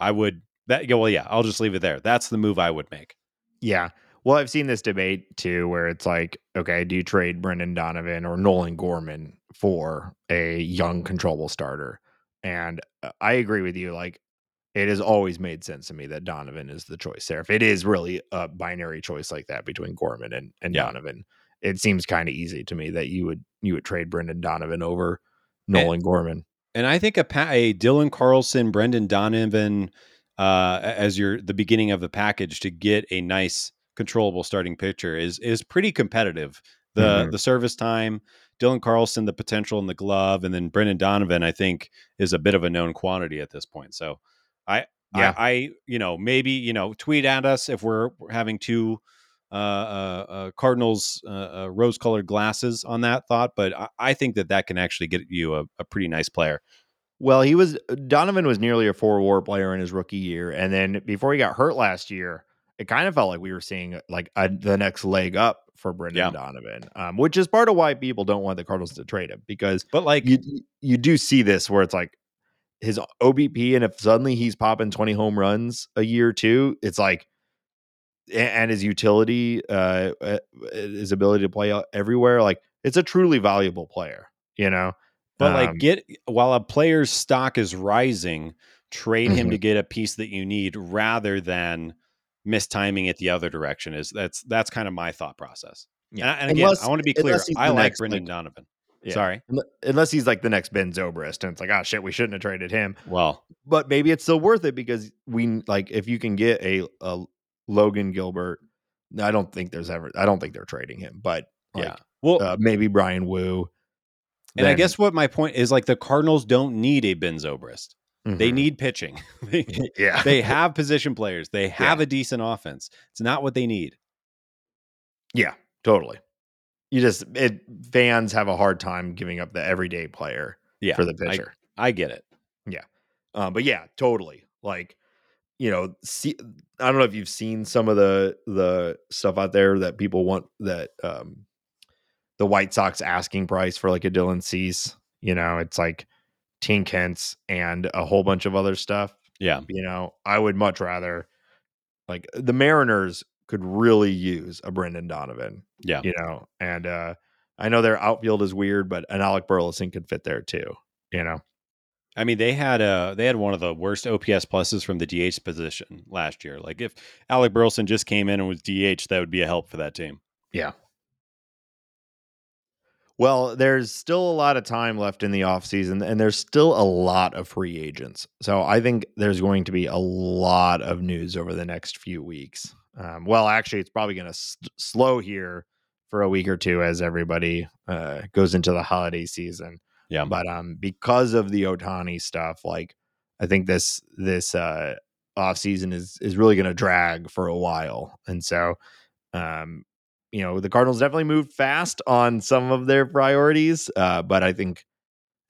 I would that well, yeah, I'll just leave it there. That's the move I would make. Yeah. Well, I've seen this debate too, where it's like, okay, do you trade Brendan Donovan or Nolan Gorman for a young, controllable starter? And uh, I agree with you. Like, it has always made sense to me that Donovan is the choice there. If it is really a binary choice like that between Gorman and, and Yeah. Donovan, it seems kind of easy to me that you would you would trade Brendan Donovan over Nolan Gorman. And I think a, pa- a Dylan Carlson, Brendan Donovan uh, as your the beginning of the package to get a nice controllable starting pitcher is is pretty competitive. The Mhm. the service time, Dylan Carlson, the potential in the glove, and then Brendan Donovan, I think, is a bit of a known quantity at this point. So I Yeah. I, I you know maybe you know tweet at us if we're, having two uh, uh, uh, Cardinals uh, uh, rose colored glasses on that thought, but I, I think that that can actually get you a, a pretty nice player. Well, he was Donovan was nearly a four war player in his rookie year, and then before he got hurt last year, it kind of felt like we were seeing like a, the next leg up for Brendan Yeah. Donovan, um, which is part of why people don't want the Cardinals to trade him because But like you you do see this where it's like his OBP, and if suddenly he's popping twenty home runs a year too, it's like and his utility, uh, uh, his ability to play everywhere, like it's a truly valuable player, you know. But like Um, get while a player's stock is rising, trade him to get a piece that you need rather than mistiming it the other direction. Is that's that's kind of my thought process. Yeah. And, and again, Unless- I want to be clear. I like Brendan like- Donovan. Yeah. Sorry. Unless he's like the next Ben Zobrist, and it's like, oh shit, we shouldn't have traded him. Well, But maybe it's still worth it because we like if you can get a, a Logan Gilbert. I don't think there's ever. I don't think they're trading him, but like, yeah. Well, uh, maybe Bryan Woo. and I guess what my point is like the Cardinals don't need a Ben Zobrist. They Mhm. need pitching. they, yeah, they have position players. They have a decent offense. It's not what they need. yeah, totally. You just it fans have a hard time giving up the everyday player Yeah. for the I- pitcher. I get it. Yeah. Um, but yeah, totally. Like, you know, see, I don't know if you've seen some of the the stuff out there that people want that um the White Sox asking price for like a Dylan Cease. You know, it's like Tink Hence and a whole bunch of other stuff. Yeah. You know, I would much rather like the Mariners could really use a Brendan Donovan. Yeah. You know, and uh I know their outfield is weird, but an Alec Burleson could fit there too. You know. I mean, they had uh they had one of the worst OPS pluses from the DH position last year. Like if Alec Burleson just came in and was DH, that would be a help for that team. Yeah. Well, there's still a lot of time left in the offseason, and there's still a lot of free agents. So I think there's going to be a lot of news over the next few weeks. Um, well, actually, it's probably going to st- slow here for a week or two as everybody uh, goes into the holiday season. Yeah. But um, because of the Ohtani stuff, like I think this this uh, off season is is really going to drag for a while, and so um, you know the Cardinals definitely moved fast on some of their priorities, uh, but I think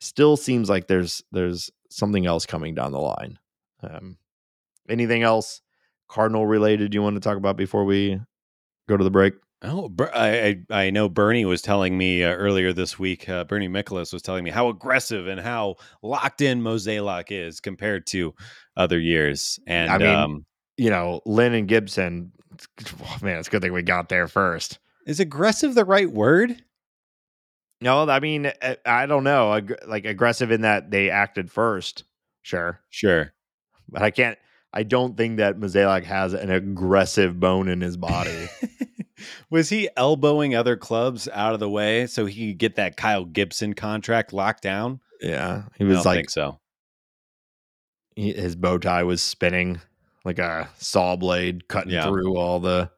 still seems like there's there's something else coming down the line. Um, anything else Cardinal related you want to talk about before we go to the break? Oh, I I know Bernie was telling me uh, earlier this week. Uh, Bernie Miklasz was telling me how aggressive and how locked in Mozeliak is compared to other years. And I mean, um, you know, Lynn and Gibson. Oh, man, it's a good thing we got there first. is aggressive the right word? No, I mean, eh, I don't know. Like aggressive in that they acted first, sure, Sure. but I can't. I don't think that Mozeliak has an aggressive bone in his body. was he elbowing other clubs out of the way so he could get that Kyle Gibson contract locked down? yeah, he I was don't like think so. he, his bow tie was spinning like a saw blade, cutting Yeah. through all the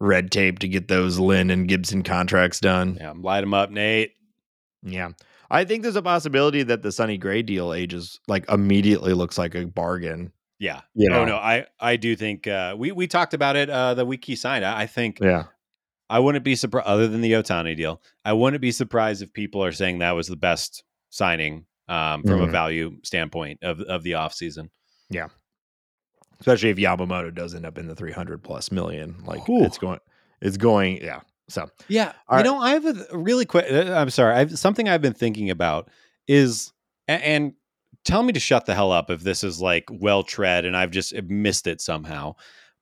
red tape to get those Lynn and Gibson contracts done. Yeah, light him up, Nate. Yeah. I think there's a possibility that the Sonny Gray deal ages like immediately looks like a bargain. Yeah. You know? Oh no, I I do think uh, we we talked about it uh, the week he signed. I, I think Yeah. I wouldn't be surprised other than the Ohtani deal. I wouldn't be surprised if people are saying that was the best signing um, from a Mhm. value standpoint of of the offseason. Yeah. Especially if Yamamoto does end up in the 300 plus million. Like Whew. it's going, it's going, yeah. So, Yeah, All you right. know, I have a really quick. uh, I'm sorry, I've something I've been thinking about is, and tell me to shut the hell up if this is like well tread and I've just missed it somehow.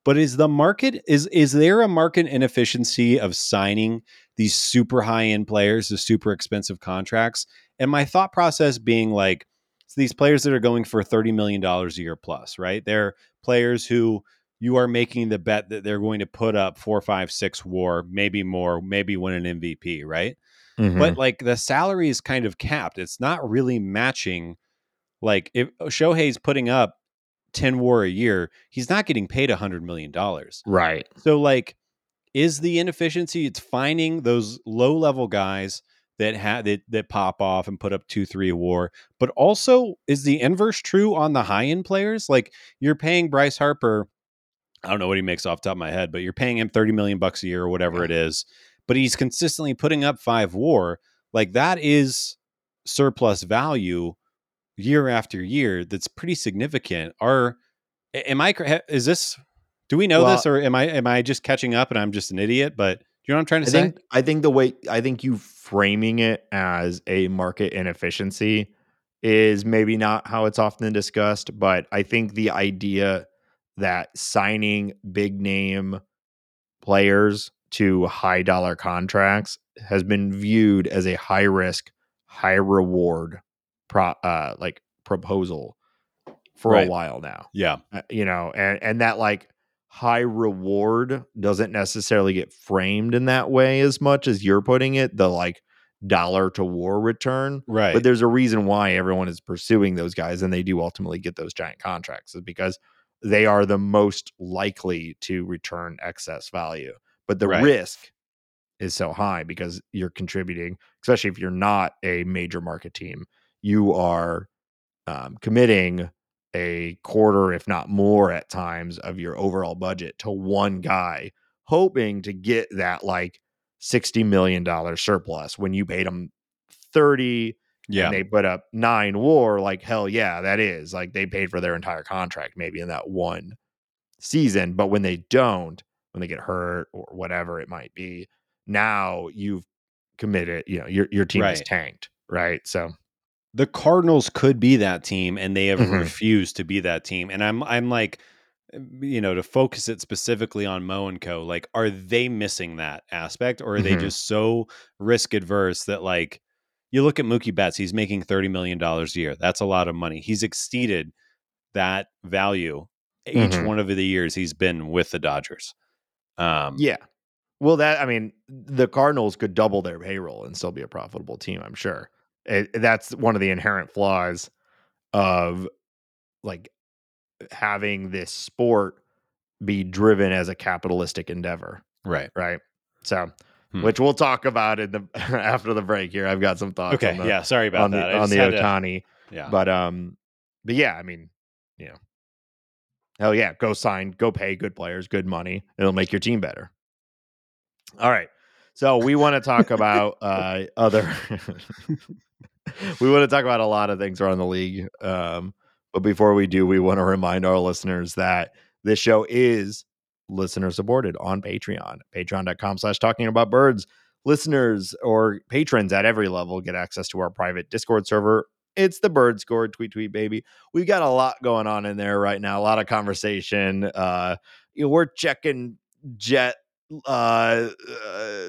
But is the market is is there a market inefficiency of signing these super high end players to super expensive contracts? And my thought process being like, it's these players that are going for thirty million dollars a year plus, right? They're players who you are making the bet that they're going to put up four, five, six war, maybe more, maybe win an MVP, right? Mm-hmm. But like the salary is kind of capped. It's not really matching. Like if uh, Shohei's putting up 10 war a year, he's not getting paid a hundred million dollars. right. So like is the inefficiency it's finding those low level guys that have that, that pop off and put up two, three a war. But also is the inverse true on the high end players? Like you're paying Bryce Harper, I don't know what he makes off the top of my head, but you're paying him 30 million bucks a year or whatever it is. But he's consistently putting up five war. Like that is surplus value year after year. That's pretty significant. Are am I is this do we know Well- this or am I am I just catching up and I'm just an idiot? But do you know what I'm trying to I say? think I think the way I think you framing it as a market inefficiency is maybe not how it's often discussed, but I think the idea that signing big name players to high dollar contracts has been viewed as a high risk, high reward pro uh like proposal for Right. a while now yeah. uh, you know and and that like high reward doesn't necessarily get framed in that way as much as you're putting it the like dollar to war return Right. but there's a reason why everyone is pursuing those guys and they do ultimately get those giant contracts is because they are the most likely to return excess value but the Right. risk is so high because you're contributing especially if you're not a major market team you are um, committing a quarter, if not more, at times of your overall budget to one guy, hoping to get that like sixty million dollar surplus when you paid them thirty yeah. and they put up nine war. Like hell yeah, that is like they paid for their entire contract maybe in that one season. But when they don't, when they get hurt or whatever it might be, now you've committed, you know, your your team is tanked, right? So the Cardinals could be that team, and they have Mhm. refused to be that team. And I'm I'm like, you know, to focus it specifically on Mo and Co. Like, are they missing that aspect, or are they Mhm. just so risk adverse that like you look at Mookie Betts, he's making thirty million dollars a year. That's a lot of money. He's exceeded that value each Mhm. one of the years he's been with the Dodgers. Um, yeah. Well, that I mean, the Cardinals could double their payroll and still be a profitable team. I'm sure. It, that's one of the inherent flaws of like having this sport be driven as a capitalistic endeavor, right. right? So, Hmm. which we'll talk about in the after the break here. I've got some thoughts. Okay. on the, yeah. Sorry about on that. I on the had to- Ohtani, yeah. but um, but yeah, I mean, you know, hell yeah, go sign, go pay good players, good money. It'll make your team better. All right. So we want to talk about uh other we want to talk about a lot of things around the league. Um, but before we do, we want to remind our listeners that this show is listener supported on Patreon. Patreon.com slash talking about birds. Listeners or patrons at every level get access to our private Discord server. It's the bird score tweet tweet baby. We've got a lot going on in there right now, a lot of conversation. Uh you know, we're checking jet uh, uh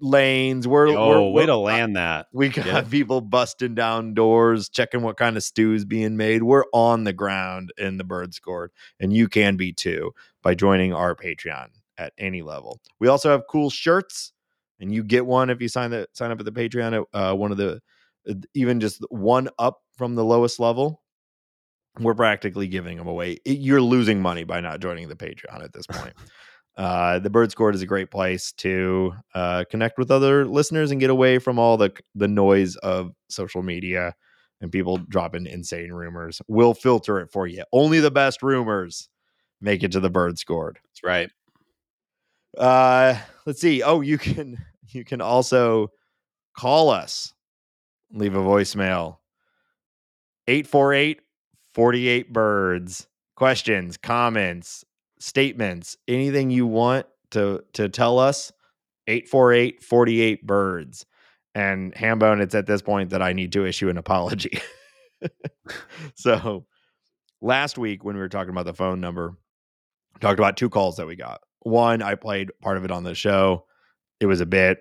lanes. We're, oh, we're, way we're- to land that. we got Yeah. people busting down doors, checking what kind of stews being made. We're on the ground in the bird scored, and you can be too by joining our Patreon at any level. We also have cool shirts, and you get one if you sign the sign up at the Patreon at uh, one of the uh, even just one up from the lowest level. We're practically giving them away. You're losing money by not joining the Patreon at this point. Uh, the Bird Scored is a great place to uh, connect with other listeners and get away from all the the noise of social media and people dropping insane rumors. We'll filter it for you. Only the best rumors make it to the Bird Scored. That's right. Uh, let's see. Oh, you can you can also call us. Leave a voicemail. 848 48 birds. Questions, comments, statements, anything you want to to tell us. 848 48 birds. And Hambone, it's at this point that I need to issue an apology. so last week when we were talking about the phone number, talked about two calls that we got. One, I played part of it on the show. It was a bit.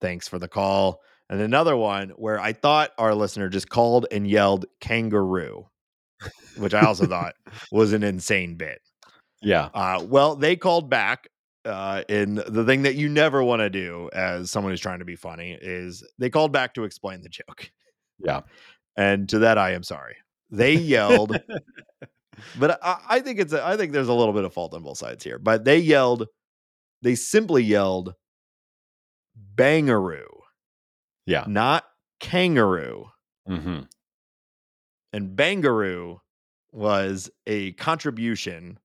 Thanks for the call. And another one where I thought our listener just called and yelled kangaroo, which I also thought was an insane bit. Yeah. Uh, well, they called back. Uh, and the thing that you never want to do as someone who's trying to be funny is they called back to explain the joke. Yeah. And to that, I am sorry. They yelled, but I, I think it's a, I think there's a little bit of fault on both sides here. But they yelled, they simply yelled, bangaroo, Yeah. not kangaroo. hmm And bangaroo was a contribution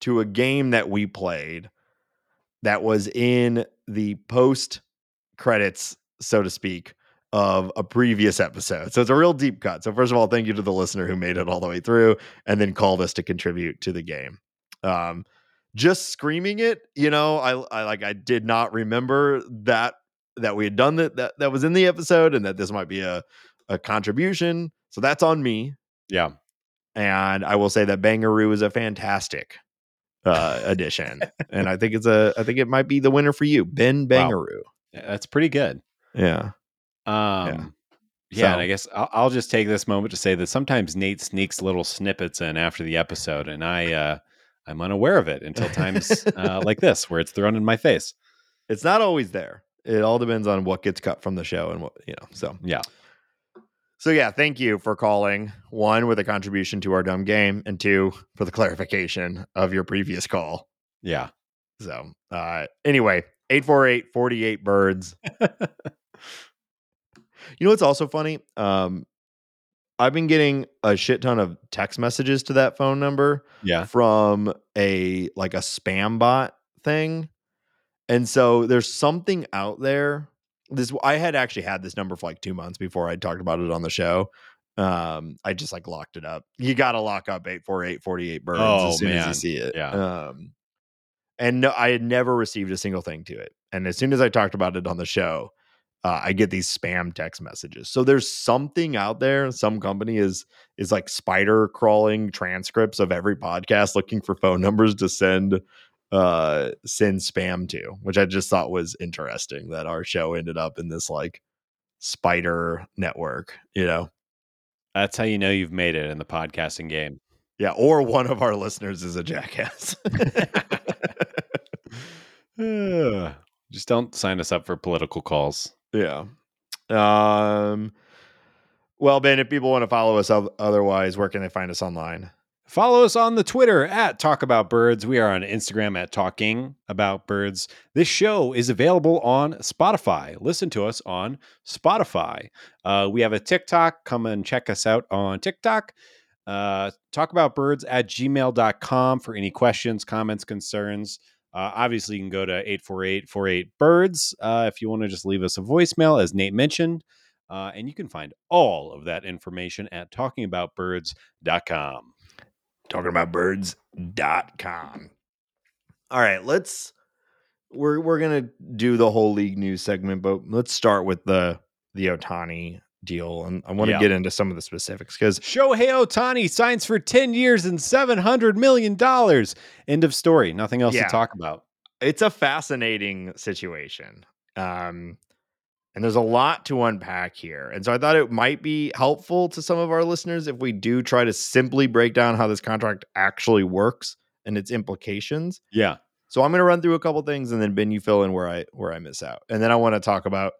to a game that we played that was in the post credits, so to speak, of a previous episode. So it's a real deep cut. So first of all, thank you to the listener who made it all the way through and then called us to contribute to the game. Um, just screaming it, you know, I, I like I did not remember that that we had done that that that was in the episode and that this might be a a contribution. So that's on me. Yeah. And I will say that Bangaroo is a fantastic uh addition. and I think it's a I think it might be the winner for you, Ben Bangaroo. That's pretty good. Yeah. Um, yeah. and So- I guess I'll, I'll just take this moment to say that sometimes Nate sneaks little snippets in after the episode, and I uh, I'm unaware of it until times uh, like this where it's thrown in my face. It's not always there. It all depends on what gets cut from the show and what, you know. So Yeah. So yeah, thank you for calling. One with a contribution to our dumb game, and two for the clarification of your previous call. Yeah. So uh anyway, 848 48 birds. You know what's also funny? Um I've been getting a shit ton of text messages to that phone number Yeah. from a like a spam bot thing. And so there's something out there. This I had actually had this number for like 2 months before I talked about it on the show. Um, I just like locked it up. You got to lock up 848 48 birds Oh, as soon as you see it. Yeah. Um, and no, I had never received a single thing to it. And as soon as I talked about it on the show, uh, I get these spam text messages. So there's something out there. Some company is is like spider crawling transcripts of every podcast, looking for phone numbers to send uh send spam to, which I just thought was interesting that our show ended up in this like spider network. You know, That's how you know you've made it in the podcasting game. yeah. Or one of our listeners is a jackass. Just don't sign us up for political calls. Yeah. Um. Well, Ben, if people want to follow us otherwise, where can they find us online? Follow us on the Twitter at Talk About Birds. We are on Instagram at Talking About Birds. This show is available on Spotify. Listen to us on Spotify. Uh, we have a TikTok. Come and check us out on TikTok. Uh, talk about birds at gmail.com for any questions, comments, concerns. Uh, obviously, you can go to 848 48 birds uh, if you want to just leave us a voicemail, as Nate mentioned. Uh, and you can find all of that information at talkingaboutbirds.com. talking about birds.com. All right, let's we're we're gonna do the whole league news segment, but let's start with the the Ohtani deal. And I want to Yeah. get into some of the specifics because Shohei Ohtani signs for 10 years and $700 million. End of story. Nothing else Yeah. to talk about. it's a fascinating situation. Um and there's a lot to unpack here. And so I thought it might be helpful to some of our listeners if we do try to simply break down how this contract actually works and its implications. Yeah. So I'm going to run through a couple things and then Ben you fill in where I where I miss out. And then I want to talk about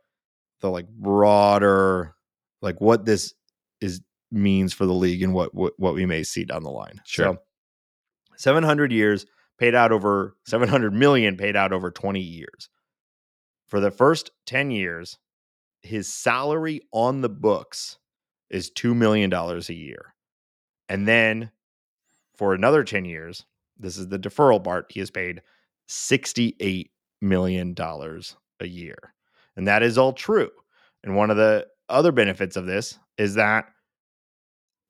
the like broader like what this is means for the league and what what, what we may see down the line. Sure. So 700 years paid out over 700 million paid out over 20 years. For the first 10 years, his salary on the books is 2 million dollars a year. And then for another 10 years, this is the deferral part, he is paid 68 million dollars a year. And that is all true. And one of the other benefits of this is that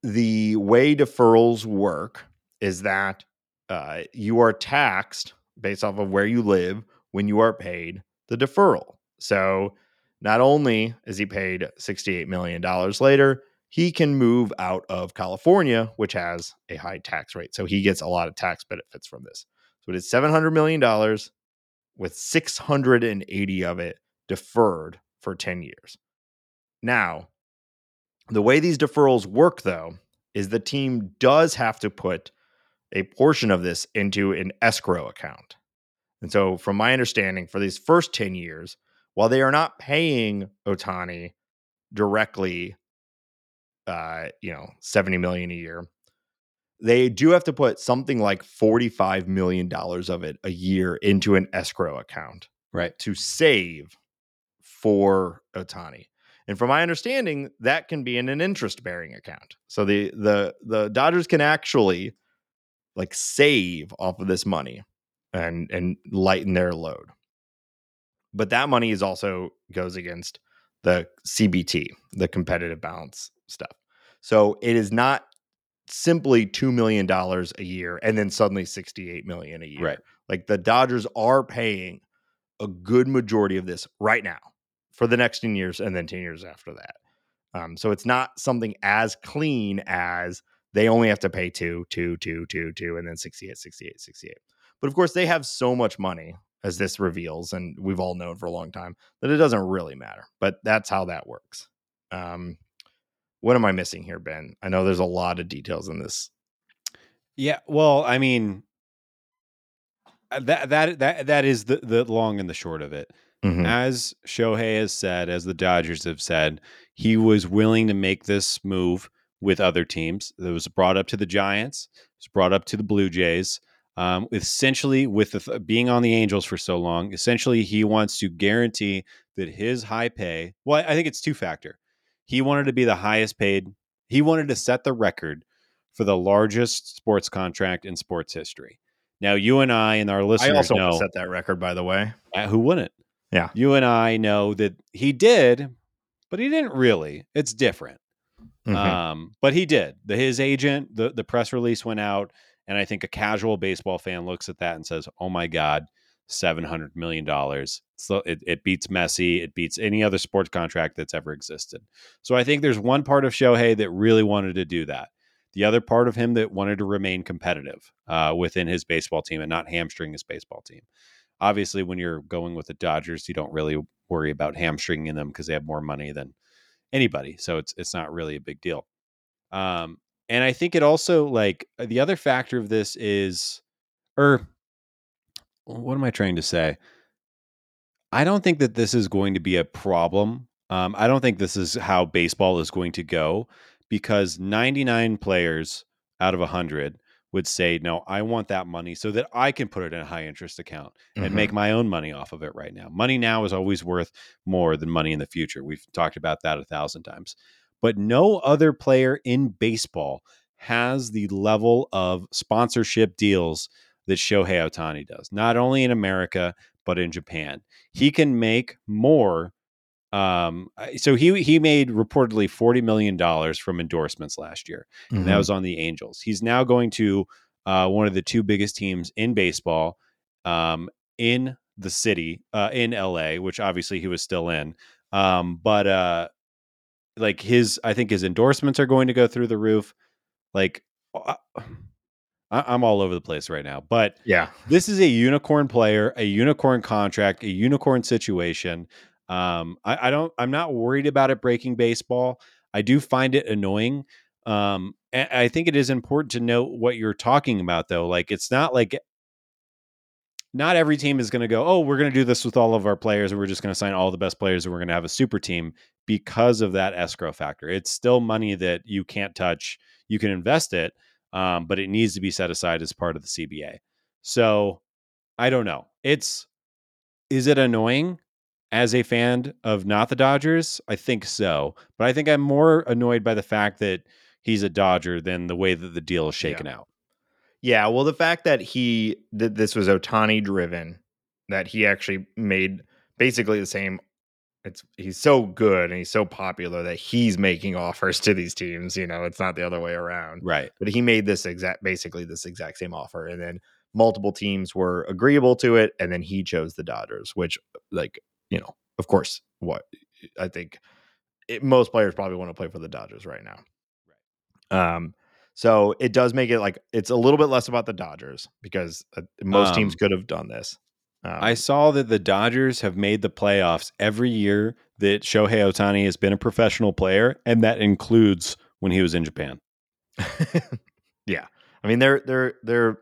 the way deferrals work is that uh, you are taxed based off of where you live when you are paid the deferral. So not only is he paid $68 million later, he can move out of California, which has a high tax rate. So he gets a lot of tax benefits from this. So it is $700 million with 680 of it deferred for 10 years. Now, the way these deferrals work, though, is the team does have to put a portion of this into an escrow account. And so, from my understanding, for these first 10 years, while they are not paying Ohtani directly, uh, you know, 70 million a year, they do have to put something like $45 million of it a year into an escrow account Right. to save for Ohtani. And from my understanding, that can be in an interest bearing account. So the the the Dodgers can actually like save off of this money and and lighten their load. But that money is also goes against the CBT, the competitive balance stuff. So it is not simply 2 million dollars a year and then suddenly 68 million a year. Right. Like the Dodgers are paying a good majority of this right now for the next 10 years and then 10 years after that. Um, so it's not something as clean as they only have to pay two, two, two, two, two, and then 68, 68, 68. But of course, they have so much money, as this reveals, and we've all known for a long time, that it doesn't really matter. But that's how that works. Um, what am I missing here, Ben? I know there's a lot of details in this. Yeah. Well, I mean, uh, that that that that is the the long and the short of it. Mhm. As Shohei has said, as the Dodgers have said, he was willing to make this move with other teams. It was brought up to the Giants. It was brought up to the Blue Jays. Um, essentially, with the, th- being on the Angels for so long, essentially he wants to guarantee that his high pay. Well, I think it's two factor. He wanted to be the highest paid. He wanted to set the record for the largest sports contract in sports history. Now, you and I and our I listeners also know set that record, by the way. uh, who wouldn't? Yeah. You and I know that he did, but he didn't really. It's different. Mhm. Um, but he did. The, his agent, the the press release went out, and I think a casual baseball fan looks at that and says, "Oh my god, seven hundred million dollars." So it, it beats Messi. It beats any other sports contract that's ever existed. So I think there's one part of Shohei that really wanted to do that. The other part of him that wanted to remain competitive uh, within his baseball team and not hamstring his baseball team. Obviously, when you're going with the Dodgers, you don't really worry about hamstringing them because they have more money than anybody. So it's it's not really a big deal. Um, and I think it also like the other factor of this is, or what am I trying to say? I don't think that this is going to be a problem. Um, I don't think this is how baseball is going to go because 99 players out of 100 would say, No, I want that money so that I can put it in a high interest account and Mhm. make my own money off of it right now. Money now is always worth more than money in the future. We've talked about that a thousand times. But no other player in baseball has the level of sponsorship deals that Shohei Ohtani does, not only in America, but in Japan. He can make more. Um, so he he made reportedly forty million dollars from endorsements last year, and that Mhm. was on the Angels. He's now going to uh, one of the two biggest teams in baseball, um, in the city, uh, in LA, which obviously he was still in. Um, but uh, like his, I think his endorsements are going to go through the roof. Like, I, I'm all over the place right now, but yeah. this is a unicorn player, a unicorn contract, a unicorn situation. Um, I, I don't, I'm not worried about it breaking baseball. I do find it annoying. Um, I think it is important to note what you're talking about, though. Like, it's not like not every team is going to go, oh, we're going to do this with all of our players and we're just going to sign all the best players and we're going to have a super team because of that escrow factor. It's still money that you can't touch. You can invest it, um, but it needs to be set aside as part of the CBA. So I don't know. It's is it annoying as a fan of not the Dodgers? I think so, but I think I'm more annoyed by the fact that he's a Dodger than the way that the deal is shaken out. Yeah, well, the fact that he that this was Ohtani driven, that he actually made basically the same. It's he's so good and he's so popular that he's making offers to these teams. You know, it's not the other way around. Right. But he made this exact, basically this exact same offer, and then multiple teams were agreeable to it, and then he chose the Dodgers, which, like, you know, of course, what I think it, most players probably want to play for the Dodgers right now. Right. Um. So it does make it like it's a little bit less about the Dodgers because uh, most teams Um, could have done this. Um, I saw that the Dodgers have made the playoffs every year that Shohei Ohtani has been a professional player, and that includes when he was in Japan. yeah, I mean they're they're they're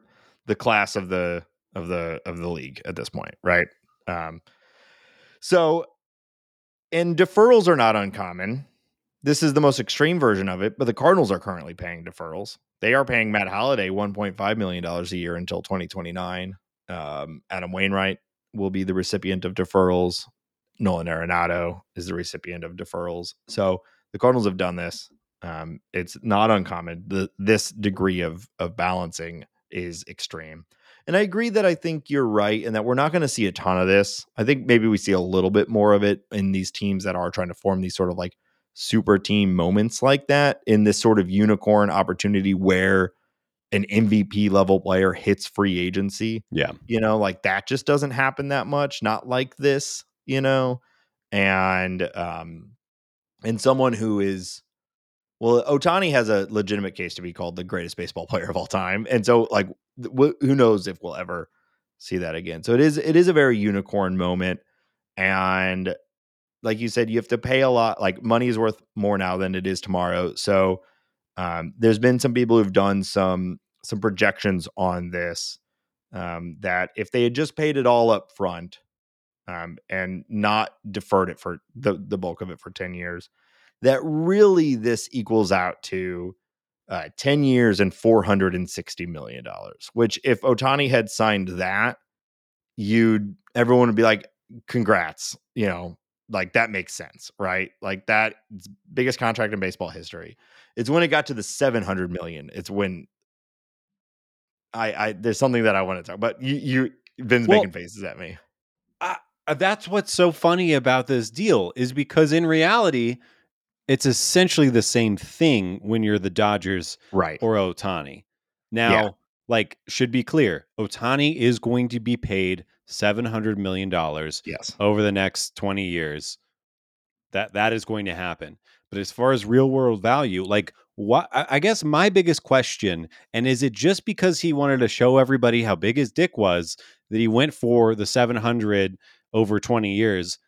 the class of the of the of the league at this point, right? Um, so, and deferrals are not uncommon. This is the most extreme version of it, but the Cardinals are currently paying deferrals. They are paying Matt Holliday $1.5 million a year until 2029. Um, Adam Wainwright will be the recipient of deferrals. Nolan Arenado is the recipient of deferrals. So the Cardinals have done this. Um, it's not uncommon. The, this degree of of balancing is extreme. And I agree that I think you're right and that we're not going to see a ton of this. I think maybe we see a little bit more of it in these teams that are trying to form these sort of like super team moments like that in this sort of unicorn opportunity where an MVP level player hits free agency. Yeah. You know, like that just doesn't happen that much, not like this, you know. And um and someone who is well, Ohtani has a legitimate case to be called the greatest baseball player of all time. And so like wh- who knows if we'll ever see that again. So it is it is a very unicorn moment and like you said, you have to pay a lot. Like money is worth more now than it is tomorrow. So um, there's been some people who've done some some projections on this um, that if they had just paid it all up front um, and not deferred it for the the bulk of it for ten years, that really this equals out to uh, ten years and four hundred and sixty million dollars. Which if Ohtani had signed that, you'd everyone would be like, "Congrats!" You know, like that makes sense, right? Like that biggest contract in baseball history. It's when it got to the 700 million. It's when I, I there's something that I want to talk, but you, you, Vin's Well- making faces at me. Uh, that's what's so funny about this deal is because in reality, it's essentially the same thing when you're the Dodgers Right. or Ohtani. Now, Yeah. Like, should be clear, Ohtani is going to be paid seven hundred million dollars yes. over the next twenty years. That that is going to happen. But as far as real world value, like what I I guess my biggest question, and is it just because he wanted to show everybody how big his dick was that he went for the 700 over 20 years?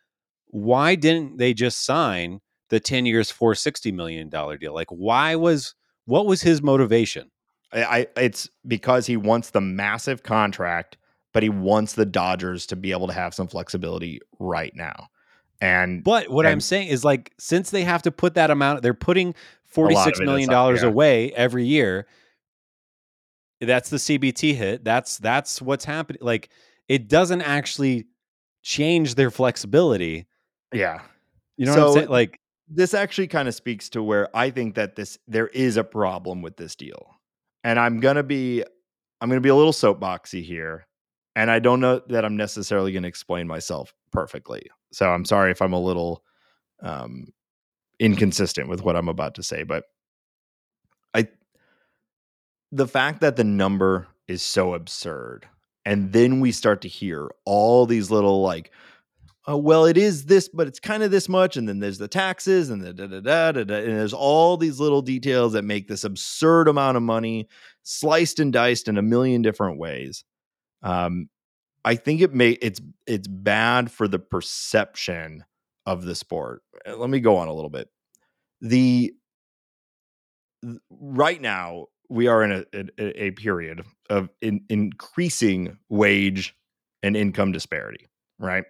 Why didn't they just sign the 10 years 460 million dollar deal? Like why was what was his motivation? I, it's because he wants the massive contract, but he wants the Dodgers to be able to have some flexibility right now. And But what I'm saying is like since they have to put that amount, they're putting forty six million dollars yeah. away every year. That's the CBT hit. That's that's what's happening. Like it doesn't actually change their flexibility. yeah, You know what I'm saying? Like this actually kind of speaks to where I think that this there is a problem with this deal. And I'm gonna be I'm gonna be a little soapboxy here. And I don't know that I'm necessarily gonna explain myself perfectly. So I'm sorry if I'm a little um inconsistent with what I'm about to say, but I the fact that the number is so absurd and then we start to hear all these little like oh well it is this but it's kind of this much and then there's the taxes and the da da da da, da and there's all these little details that make this absurd amount of money sliced and diced in a million different ways. Um i think it may it's it's bad for the perception of the sport. Uh, let me go on a little bit. The right now we are in a, a, a period of in, increasing wage and income disparity right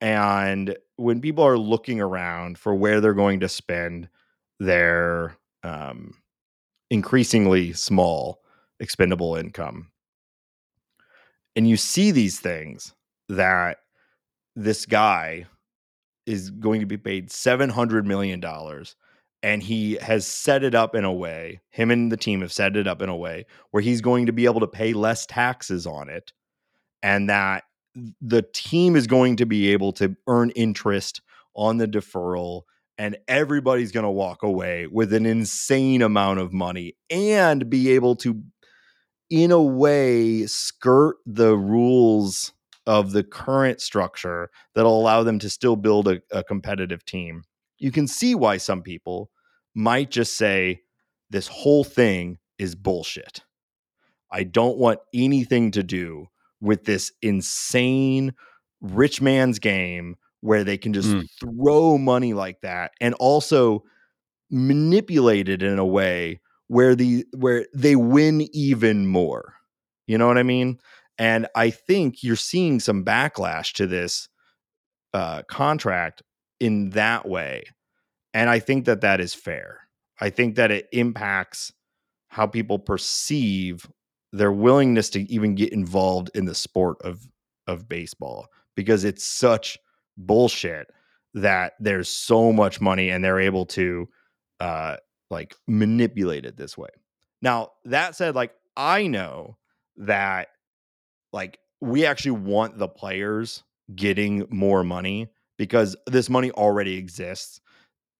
and when people are looking around for where they're going to spend their um, increasingly small expendable income and you see these things that this guy is going to be paid 700 million dollars and he has set it up in a way him and the team have set it up in a way where he's going to be able to pay less taxes on it and that the team is going to be able to earn interest on the deferral and everybody's going to walk away with an insane amount of money and be able to in a way skirt the rules of the current structure that'll allow them to still build a, a competitive team. You can see why some people might just say this whole thing is bullshit. I don't want anything to do with this insane rich man's game where they can just Mm. throw money like that and also manipulate it in a way where the where they win even more. You know what I mean? And I think you're seeing some backlash to this uh, contract in that way. And I think that that is fair. I think that it impacts how people perceive their willingness to even get involved in the sport of of baseball because it's such bullshit that there's so much money and they're able to uh like manipulate it this way. Now, that said like I know that like we actually want the players getting more money because this money already exists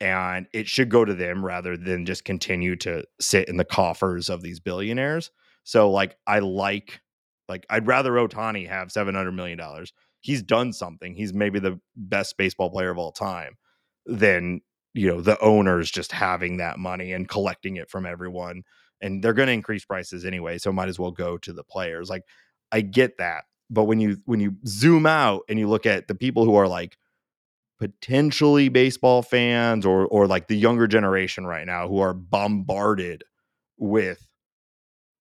and it should go to them rather than just continue to sit in the coffers of these billionaires. So like I like like I'd rather Ohtani have 700 million dollars. He's done something. He's maybe the best baseball player of all time than you know the owners just having that money and collecting it from everyone and they're going to increase prices anyway so might as well go to the players like i get that but when you when you zoom out and you look at the people who are like potentially baseball fans or or like the younger generation right now who are bombarded with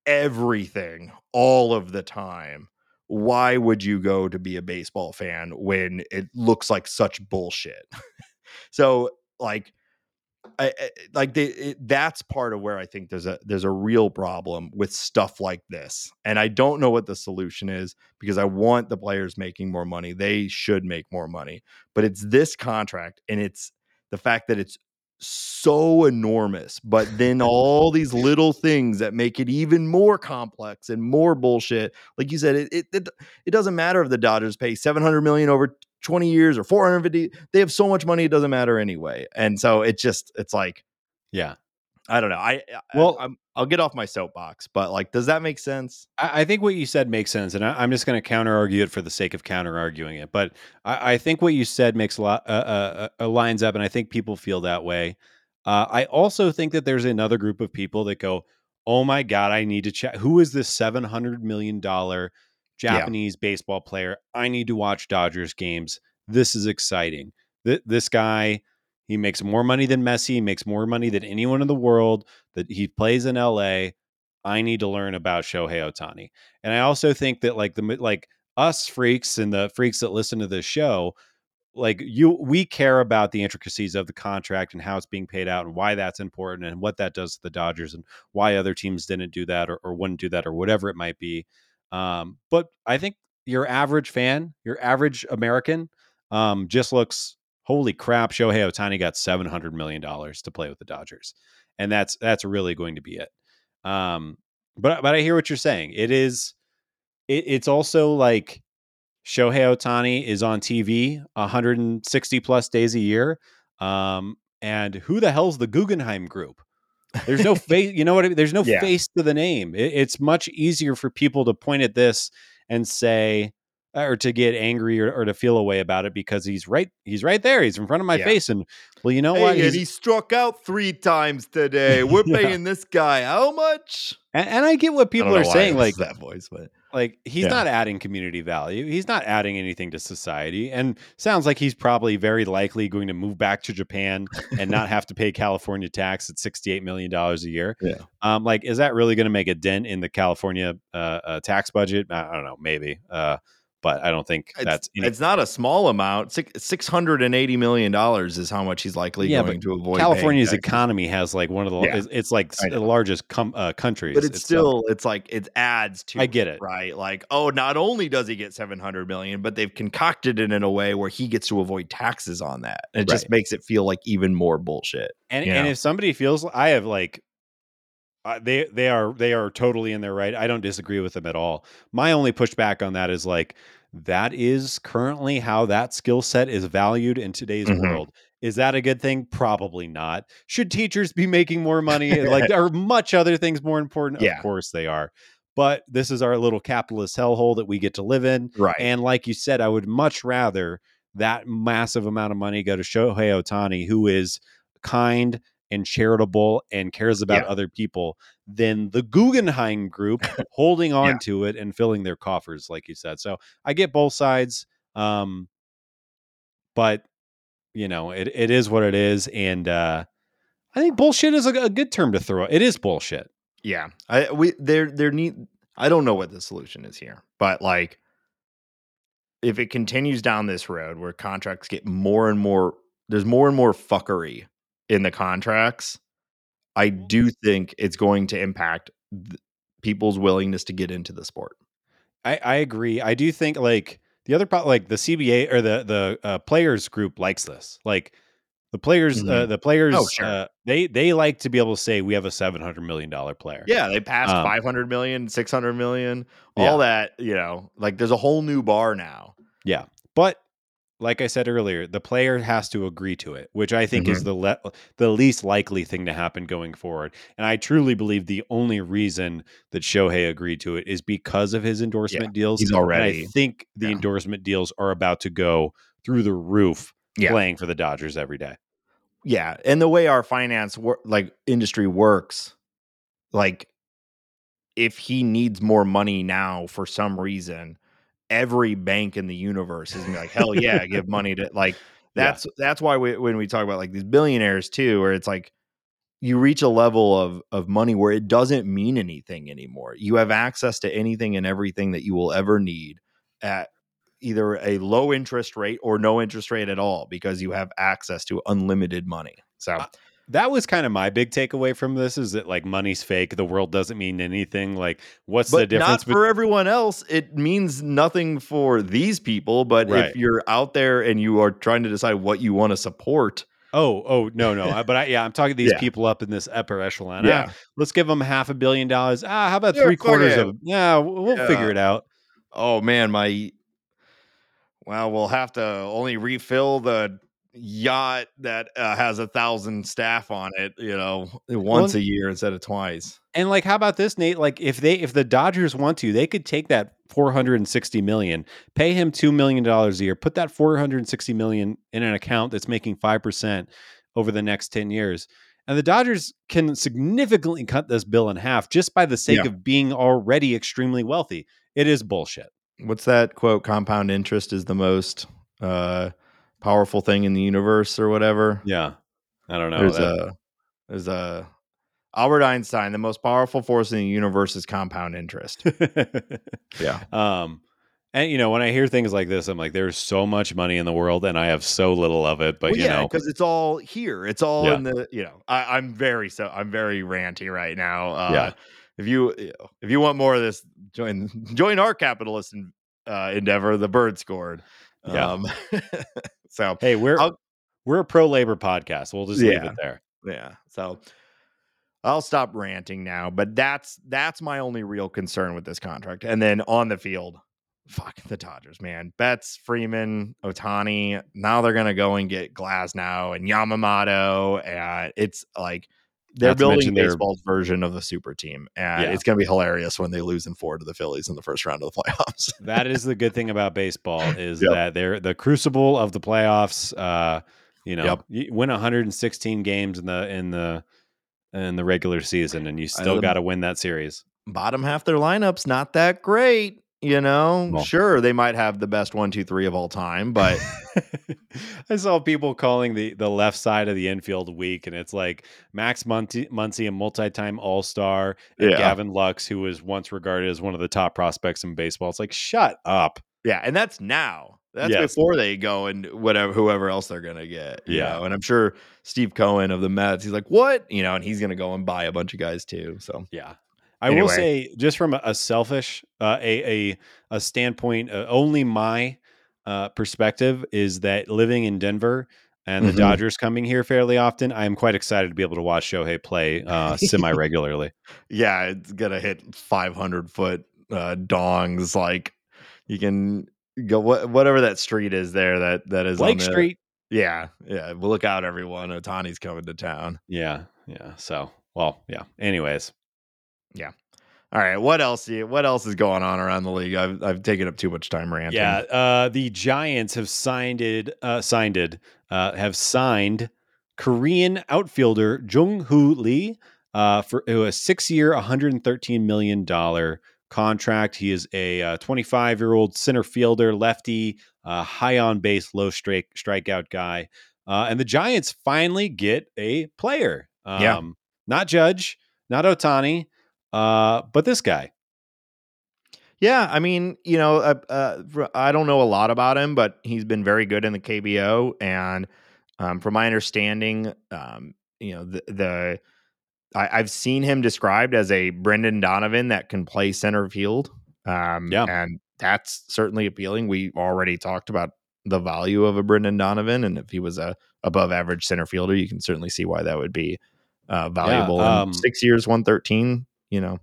everything all of the time why would you go to be a baseball fan when it looks like such bullshit so like I, I like it, that's part of where I think there's a there's a real problem with stuff like this, and I don't know what the solution is because I want the players making more money. They should make more money, but it's this contract, and it's the fact that it's so enormous, but then all these little things that make it even more complex and more bullshit. Like you said, it it it, it doesn't matter if the Dodgers pay seven hundred million over 20 years or 450. They have so much money, it doesn't matter anyway. And so it just, it's like, Yeah. I don't know. I, Well- I, I'm, I'll get off my soapbox, but like, does that make sense? I, I think what you said makes sense, and I, I'm just going to counter argue it for the sake of counter arguing it. But I, I think what you said makes a lot uh, uh, uh, lines up, and I think people feel that way. Uh, I also think that there's another group of people that go, "Oh my god, I need to check. Who is this 700 million dollar Japanese baseball player? I need to watch Dodgers games. This is exciting. Th- this guy." He makes more money than Messi. He makes more money than anyone in the world. That he plays in LA. I need to learn about Shohei Ohtani. And I also think that like the like us freaks and the freaks that listen to this show, like you we care about the intricacies of the contract and how it's being paid out and why that's important and what that does to the Dodgers and why other teams didn't do that or, or wouldn't do that or whatever it might be. Um, but I think your average fan, your average American, um, just looks holy crap, Shohei Ohtani got seven hundred million dollars to play with the Dodgers. And that's that's really going to be it. Um, but but I hear what you're saying. It is it, it's also like Shohei Ohtani is on TV 160 plus days a year. Um, and who the hell's the Guggenheim group? There's no face, you know what I mean? There's no Yeah. face to the name. It, it's much easier for people to point at this and say, or to get angry or, or to feel a way about it because he's right, he's right there. He's in front of my Yeah. face. And well, you know what? Hey, and he struck out three times today. We're Yeah. paying this guy how much? and, and I get what people are saying. Like, that voice, but like he's Yeah. not adding community value he's not adding anything to society and sounds like he's probably very likely going to move back to japan and not have to pay california tax at 68 million dollars a year Yeah. um like is that really going to make a dent in the california uh, uh tax budget i I don't know maybe uh but i don't think it's, that's it's not a small amount. Six hundred and eighty million dollars is how much he's likely Yeah, going to avoid. california's economy has like one of the Yeah. it's, it's like the largest com- uh, countries but it's uh, still it's like it adds to I get it. right like oh not only does he get 700 million but they've concocted it in a way where he gets to avoid taxes on that it just makes it feel like even more bullshit And and know? if somebody feels I have like uh, they they are they are totally in their right. I don't disagree with them at all. My only pushback on that is like that is currently how that skill set is valued in today's Mhm. world. Is that a good thing? Probably not. Should teachers be making more money? like there are much other things more important? Yeah. Of course they are. But this is our little capitalist hellhole that we get to live in. right And like you said, I would much rather that massive amount of money go to Shohei Ohtani, who is kind and charitable and cares about Yeah. other people, than the Guggenheim group holding on Yeah. to it and filling their coffers, like you said. So I get both sides. Um, but you know, it, it is what it is. And uh I think bullshit is a, a good term to throw. It is bullshit. yeah i we there there need i don't know what the solution is here but like if it continues down this road where contracts get more and more there's more and more fuckery in the contracts i do think it's going to impact th- people's willingness to get into the sport I, I agree. I do think like the other part, like the CBA or the the uh, players group likes this. Like the players, uh, Mhm. the players, Oh, sure. uh, they they like to be able to say we have a seven hundred million dollar player. Yeah, they passed Um, 500 million, 600 million, Yeah. all that, you know, like there's a whole new bar now. Yeah. But like I said earlier, the player has to agree to it, which I think Mm-hmm. is the le- the least likely thing to happen going forward. And I truly believe the only reason that Shohei agreed to it is because of his endorsement deals. he's And already- I think the yeah. endorsement deals are about to go through the roof Yeah. playing for the Dodgers every day. Yeah, and the way our finance wor- like industry works, like if he needs more money now for some reason, every bank in the universe is like, hell yeah, give money to like Yeah. that's that's why we, when we talk about like these billionaires too, where it's like you reach a level of of money where it doesn't mean anything anymore. You have access to anything and everything that you will ever need at either a low interest rate or no interest rate at all because you have access to unlimited money. So That was kind of my big takeaway from this is that like money's fake. The world doesn't mean anything. Like, what's the but difference? not for everyone else. It means nothing for these people. But Right. if you're out there and you are trying to decide what you want to support, Oh, oh no, no. But I, yeah, I'm talking these Yeah. people up in this upper echelon. Yeah. Ah, let's give them half a billion dollars. Ah, how about Yeah, three quarters it. of? Yeah, we'll, we'll Yeah. figure it out. oh man, my well, we'll have to only refill the yacht that uh, has a thousand staff on it, you know, once Well, a year instead of twice. And like, how about this, Nate? Like, if they if the Dodgers want to, they could take that four hundred and sixty million, pay him two million dollars a year, put that four hundred and sixty million in an account that's making five percent over the next ten years, and the Dodgers can significantly cut this bill in half just by the sake Yeah. of being already extremely wealthy. It is bullshit. What's that quote? Compound interest is the most uh, powerful thing in the universe, or whatever. Yeah, I don't know. there's that- a there's a Albert Einstein. The most powerful force in the universe is compound interest. Yeah. Um, and you know, when I hear things like this, I'm like, there's so much money in the world, and I have so little of it. But well, you yeah, know, because it's all here. It's all Yeah. in the you know. I, I'm very so I'm very ranty right now. Uh, Yeah. If you if you want more of this, join join our capitalist in, uh, endeavor. The bird scored. Yeah. So hey, we're I'll- we're a pro labor podcast. We'll just leave it there. yeah. So I'll stop ranting now. But that's that's my only real concern with this contract. And then on the field, fuck the Dodgers, man. Betts, Freeman, Ohtani. Now they're gonna go and get Glasnow and Yamamoto, and it's like they're Not building mention their- baseball's version of the super team, and Yeah. it's gonna be hilarious when they lose in four to the Phillies in the first round of the playoffs. That is the good thing about baseball is Yep. that they're the crucible of the playoffs. Uh, you know, Yep. you win 116 games in the in the in the regular season, and you still got to win that series. Bottom half their lineups not that great. You know, Well- sure they might have the best one, two, three of all time, but I saw people calling the the left side of the infield weak, and it's like Max Muncy, Muncy a multi-time All Star, and Yeah. Gavin Lux, who was once regarded as one of the top prospects in baseball. It's like, shut up. Yeah, and that's now. That's Yes. before they go and whatever whoever else they're gonna get. you Yeah. know? and I'm sure Steve Cohen of the Mets, he's like, what? You know, and he's gonna go and buy a bunch of guys too. So Yeah. I will say, just from a, selfish, uh, a, a a standpoint, uh, only my uh, perspective is that living in Denver and the Mhm. Dodgers coming here fairly often, I am quite excited to be able to watch Shohei play uh, semi regularly. yeah, it's gonna hit 500 foot uh, dongs. Like you can go wha- whatever that street is there that that is on Lake the- Street. Yeah, yeah. Well, look out, everyone. Ohtani's coming to town. Yeah. Yeah. So, well, yeah. Anyways, All right, what else? What else is going on around the league? I've I've taken up too much time ranting. yeah. Uh, the Giants have signed it, uh, signed it, uh, have signed Korean outfielder Jung Hoo Lee uh, for a six year, $113 million contract. He is a 25 year old center fielder, lefty, uh, high on base, low strike, strikeout guy. Uh, and the Giants finally get a player. Um, Yeah. Not Judge, not Ohtani, uh, but this guy. Yeah, I mean, you know, uh, uh, I don't know a lot about him, but he's been very good in the KBO, and um, from my understanding, um, you know, the, the I, I've seen him described as a Brendan Donovan that can play center field. Um, Yeah. and that's certainly appealing. We already talked about the value of a Brendan Donovan, and if he was a above average center fielder, you can certainly see why that would be uh, valuable. And um, six years, one thirteen. You know,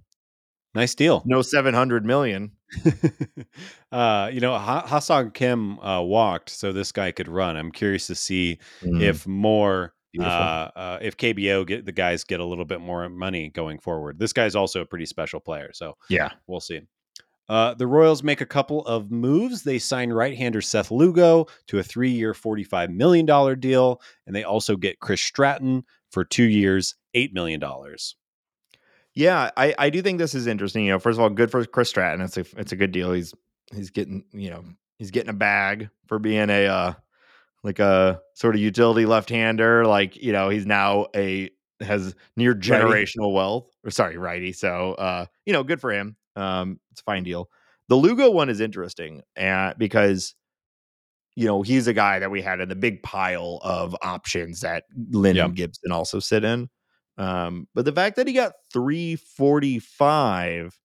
Nice deal. no seven hundred million. uh, you know, ha- Ha-Seong Kim uh, walked, so this guy could run. I'm curious to see if more, uh, uh, if KBO get the guys get a little bit more money going forward. This guy's also a pretty special player, so Yeah. we'll see. Uh, the Royals make a couple of moves. They sign right-hander Seth Lugo to a three-year, $45 million deal, and they also get Chris Stratton for two years, $8 million. Yeah, I, I do think this is interesting. You know, first of all, good for Chris Stratton. It's a it's a good deal. He's he's getting you know he's getting a bag for being a uh, like a sort of utility left hander. Like you know he's now a has near generational wealth. Or sorry, righty. So uh, you know, good for him. Um, it's a fine deal. The Lugo one is interesting, uh, because you know he's a guy that we had in the big pile of options that Lynn and Gibson also sit in. Um, but the fact that he got 345,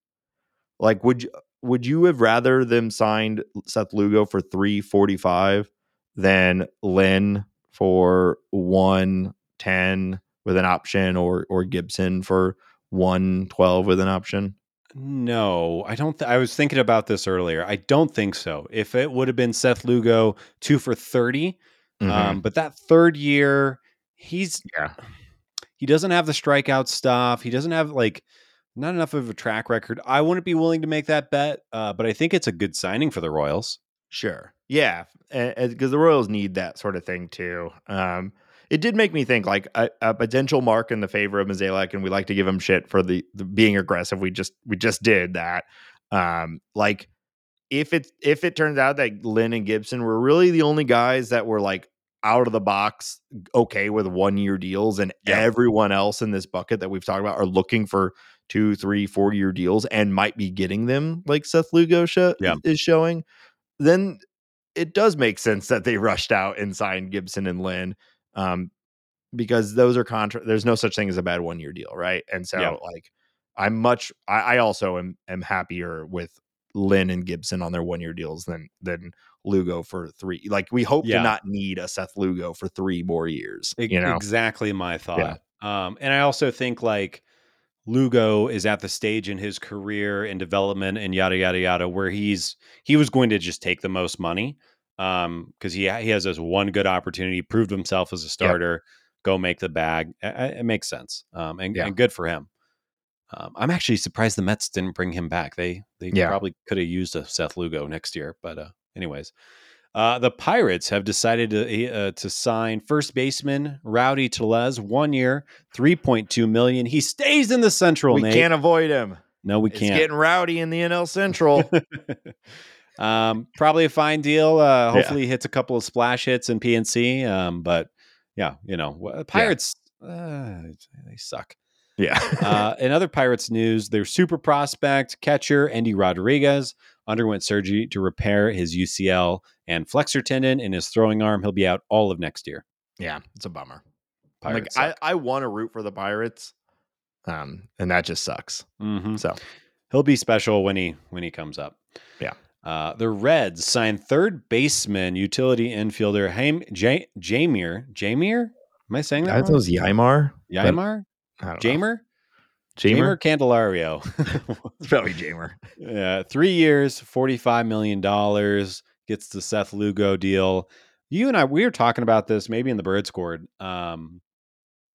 like would you would you have rather them signed Seth Lugo for 345 than Lynn for 110 with an option or or Gibson for 112 with an option? No, I don't. Th- I was thinking about this earlier. I don't think so. If it would have been Seth Lugo two for 30 Mhm. um, but that third year, he's yeah. He doesn't have the strikeout stuff. He doesn't have like not enough of a track record. I wouldn't be willing to make that bet, uh, but I think it's a good signing for the Royals. Sure. Yeah, because the Royals need that sort of thing too. Um, it did make me think like a, a potential mark in the favor of Mozeliak, and we like to give him shit for the, the being aggressive. We just we just did that. Um, like if it if it turns out that Lynn and Gibson were really the only guys that were like out of the box okay with one year deals, and Yeah. everyone else in this bucket that we've talked about are looking for two, three, four year deals and might be getting them like Seth Lugo Yeah. is showing, then it does make sense that they rushed out and signed Gibson and Lynn. Um, because those are contract there's no such thing as a bad one year deal, right? And so Yeah. like I'm much I, I also am am happier with Lynn and Gibson on their one year deals than than Lugo for three. Like we hope Yeah. to not need a Seth Lugo for three more years. You know, exactly my thought. Um, and I also think like Lugo is at the stage in his career and development and yada yada yada where he's he was going to just take the most money um because he he has this one good opportunity proved himself as a starter go make the bag I- I- it makes sense um and, Yeah. and good for him um, I'm actually surprised the Mets didn't bring him back. They they Yeah. probably could have used a Seth Lugo next year, but uh, anyways, uh, the Pirates have decided to uh, to sign first baseman Rowdy Tellez one year, three point two million. He stays in the Central. we Nate. can't avoid him. No, we It's can't. getting rowdy in the NL Central. um, probably a fine deal. Uh, Yeah. hopefully, he hits a couple of splash hits in PNC. Um, but yeah, you know, Pirates uh, they suck. yeah. Uh, in other Pirates news, their super prospect catcher Endy Rodriguez underwent surgery to repair his UCL and flexor tendon in his throwing arm. He'll be out all of next year. yeah, it's a bummer. Pirates like I, I want to root for the Pirates. Um, and that just sucks. Mhm. So He'll be special when he when he comes up. Yeah. Uh, the Reds signed third baseman, utility infielder Haim, J, Jamir. Jamir? Am I saying that? I thought it was Ymar. but Yamar? I don't know. Jamer? Jamer? Jeimer Candelario. It's probably Jamer. Yeah, three years, forty-five million dollars gets the Seth Lugo deal. You and I, we were talking about this maybe in the Bird Squad. Um,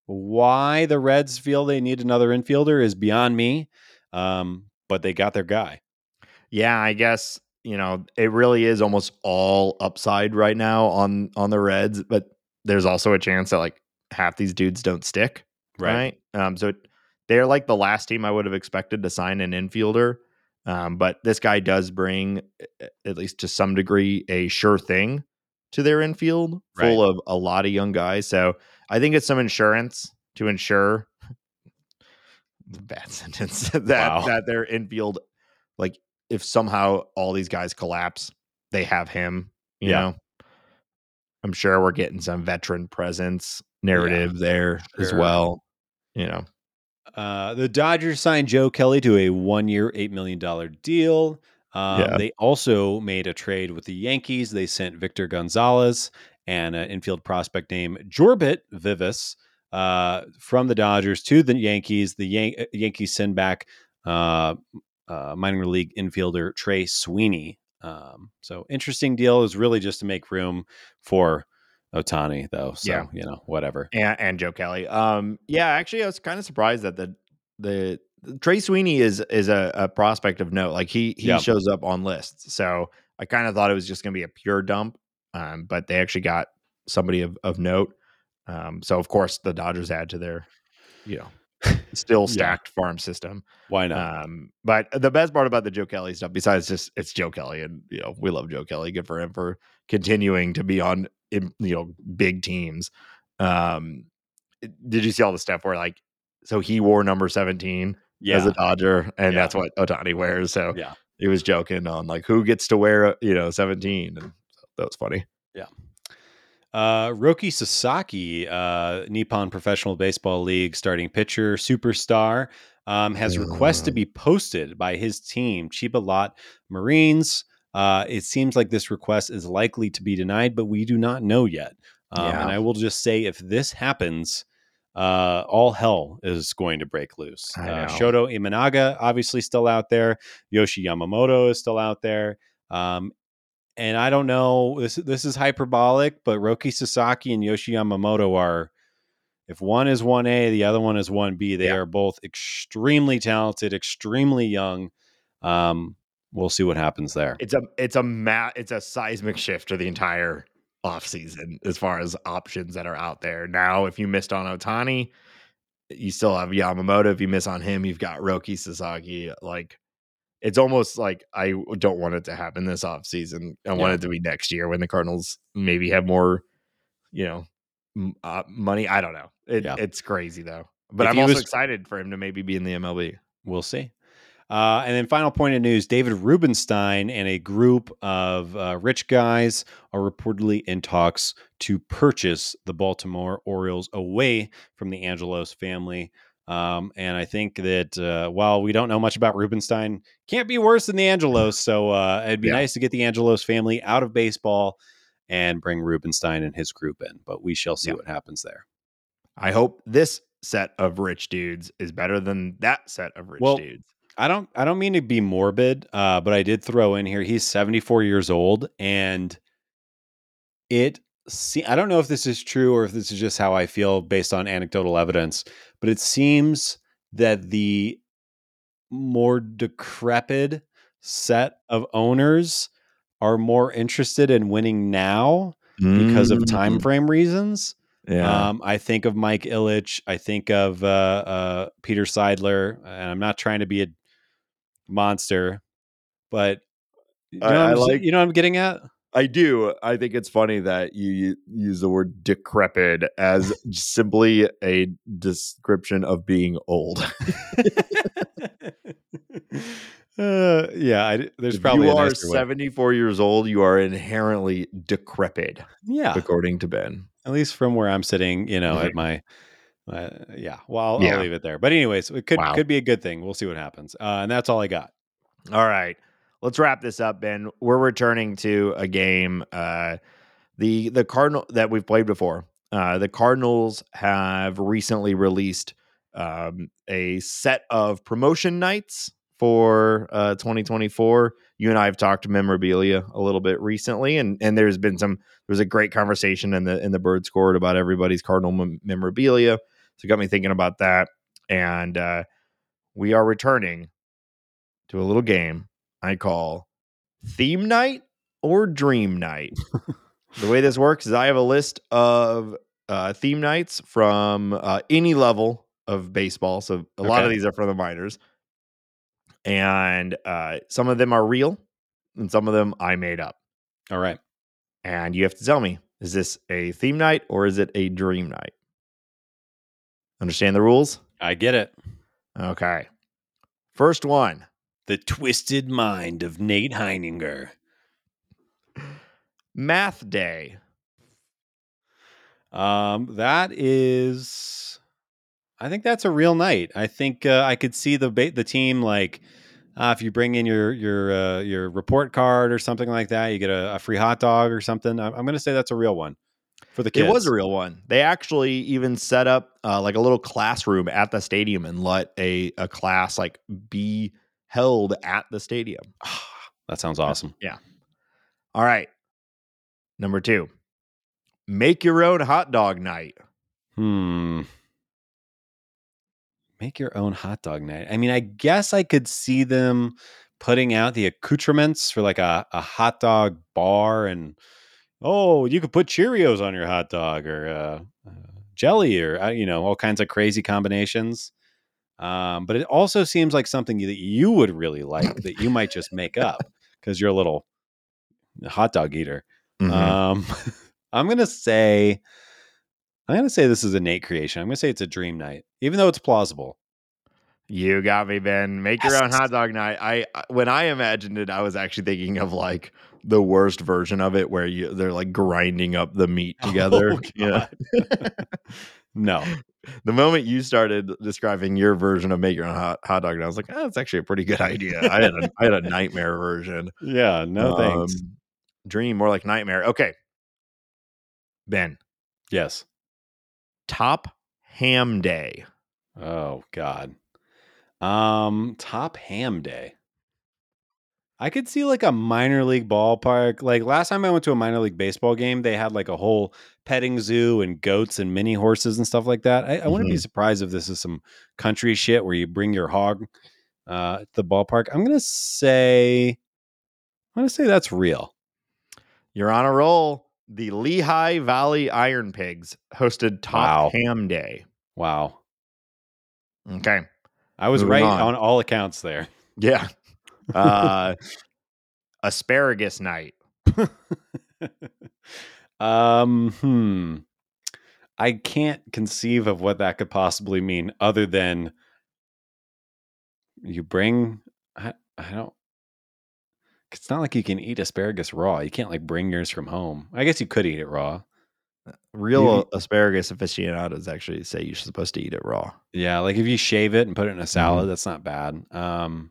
why the Reds feel they need another infielder is beyond me. Um, but they got their guy. Yeah, I guess you know it really is almost all upside right now on on the Reds, but there's also a chance that like half these dudes don't stick, right? Um, so it, they're like the last team I would have expected to sign an infielder, um, but this guy does bring, at least to some degree, a sure thing to their infield, full of a lot of young guys. So I think it's some insurance to ensure. Bad sentence that Wow. that their infield, like if somehow all these guys collapse, they have him. You Yeah. know, I'm sure we're getting some veteran presence narrative there as well. You know, Uh, the Dodgers signed Joe Kelly to a one-year, eight million dollar deal. Um, Yeah. They also made a trade with the Yankees. They sent Victor Gonzalez and an infield prospect named Jorbit Vivas uh, from the Dodgers to the Yankees. The Yan- uh, Yankees send back uh, uh, minor league infielder Trey Sweeney. Um, so interesting deal is really just to make room for Ohtani, though. So Yeah. you know, whatever. and, and Joe Kelly. Um, yeah, actually, I was kind of surprised that the the Trey Sweeney is is a, a prospect of note. Like he he Yeah. shows up on lists, so I kind of thought it was just going to be a pure dump. Um, but they actually got somebody of of note. Um, so of course the Dodgers add to their, you know, still Yeah. stacked farm system. Why not? Um, but the best part about the Joe Kelly stuff, besides just it's Joe Kelly, and you know we love Joe Kelly. Good for him for continuing to be on you know big teams. Um, did you see all the stuff where like so he wore number seventeen yeah. as a Dodger, and Yeah. that's what Ohtani wears. So Yeah. he was joking on like who gets to wear you know seventeen, and that was funny. Yeah. Uh, Roki Sasaki, uh, Nippon Professional Baseball League starting pitcher, superstar, um, has requests to Uh. be posted by his team, Chiba Lotte Marines. Uh, it seems like this request is likely to be denied, but we do not know yet. Um, Yeah. And I will just say, if this happens, uh, all hell is going to break loose. Uh. Shota Imanaga obviously still out there. Yoshi Yamamoto is still out there. Um, and I don't know this this is hyperbolic, but Roki Sasaki and Yoshi Yamamoto are if one is 1A, the other one is 1B. They Yeah. are both extremely talented, extremely young. Um, we'll see what happens there. It's a it's a ma- it's a seismic shift to the entire offseason as far as options that are out there. Now, if you missed on Ohtani, you still have Yamamoto. If you miss on him, you've got Roki Sasaki. Like it's almost like I don't want it to happen this offseason. I want it to be next year when the Cardinals maybe have more, you know, m- uh, money. I don't know. It, Yeah. It's crazy though. But If I'm also was- excited for him to maybe be in the MLB. We'll see. Uh, and then, final point of news David Rubenstein and a group of uh, rich guys are reportedly in talks to purchase the Baltimore Orioles away from the Angelos family. Um, and I think that uh, while we don't know much about Rubenstein, can't be worse than the Angelos. So uh, it'd be Yeah. nice to get the Angelos family out of baseball and bring Rubenstein and his group in. But we shall see Yeah. what happens there. I hope this set of rich dudes is better than that set of rich Well, dudes. I don't I don't mean to be morbid, uh, but I did throw in here he's 74 years old and it see I don't know if this is true or if this is just how I feel based on anecdotal evidence, but it seems that the more decrepit set of owners are more interested in winning now because of time frame reasons. Mm, Yeah. Um, I think of Mike Ilitch. I think of uh, uh, Peter Seidler, and I'm not trying to be a monster, but you know, I- I like- you know what I'm getting at. I do. I think it's funny that you use the word decrepit as simply a description of being old. uh, yeah, I, there's if probably you are nicer way. 74 years old, you are inherently decrepit, Yeah, according to Ben. at least from where I'm sitting, you know, Right. at my. Uh, yeah, well, I'll, Yeah. I'll leave it there. But anyways, it could Wow. could be a good thing. We'll see what happens. Uh, and that's all I got. All right. Let's wrap this up, Ben. We're returning to a game. Uh the the Cardinal that we've played before. Uh the Cardinals have recently released um a set of promotion nights for uh 2024. You and I have talked memorabilia a little bit recently and and there's been some there's a great conversation in the in the bird squad about everybody's Cardinal mem- memorabilia. So it got me thinking about that and uh we are returning to a little game I call theme night or dream night. the way this works is I have a list of uh, theme nights from uh, any level of baseball. So a lot of these are from the minors. And uh, some of them are real and some of them I made up. All right. And you have to tell me is this a theme night or is it a dream night? Understand the rules? I get it. Okay. First one. The twisted mind of Nate Heininger. Math day. Um, that is, I think that's a real night. I think uh, I could see the ba- the team like uh, if you bring in your your uh, your report card or something like that, you get a, a free hot dog or something. I'm, I'm going to say that's a real one for the kids. It was a real one. They actually even set up uh, like a little classroom at the stadium and let a, a class like be held at the stadium. that sounds awesome. Yeah. All right. Number two, make your own hot dog night. Hmm. Make your own hot dog night. I mean, I guess I could see them putting out the accoutrements for like a, a hot dog bar and oh, you could put Cheerios on your hot dog or uh, uh, jelly or uh, you know all kinds of crazy combinations. Um, but it also seems like something that you would really like that you might just make up because you're a little hot dog eater. Mhm. Um, I'm gonna say, I'm gonna say this is a Nate creation. I'm gonna say it's a dream night, even though it's plausible. you got me, Ben. Make your own hot dog night. I I- when I imagined it, I was actually thinking of like the worst version of it, where you they're like grinding up the meat together. Oh, know? no, the moment you started describing your version of make your own hot, hot dog, and I was like, oh, that's actually a pretty good idea. I had a I had a nightmare version. yeah, no thanks. Um, Dream more like nightmare. Okay. Ben, Yes, top ham day. Oh God. Um, top ham day. I could see like a minor league ballpark. Like last time I went to a minor league baseball game, they had like a whole petting zoo and goats and mini horses and stuff like that. I, I wouldn't be Mhm. surprised if this is some country shit where you bring your hog uh, to the ballpark. I'm gonna say, I'm gonna say that's real. You're on a roll. The Lehigh Valley Iron Pigs hosted Top Wow. Ham Day. Wow, Okay. I was Moving right on. on all accounts there. Yeah. Uh, asparagus night. um, hmm. I can't conceive of what that could possibly mean other than you bring I, I don't it's not like you can eat asparagus raw. You can't like bring yours from home. I guess you could eat it raw. Real Maybe- asparagus aficionados actually say you're supposed to eat it raw. Yeah, like if you shave it and put it in a salad, that's not bad. Um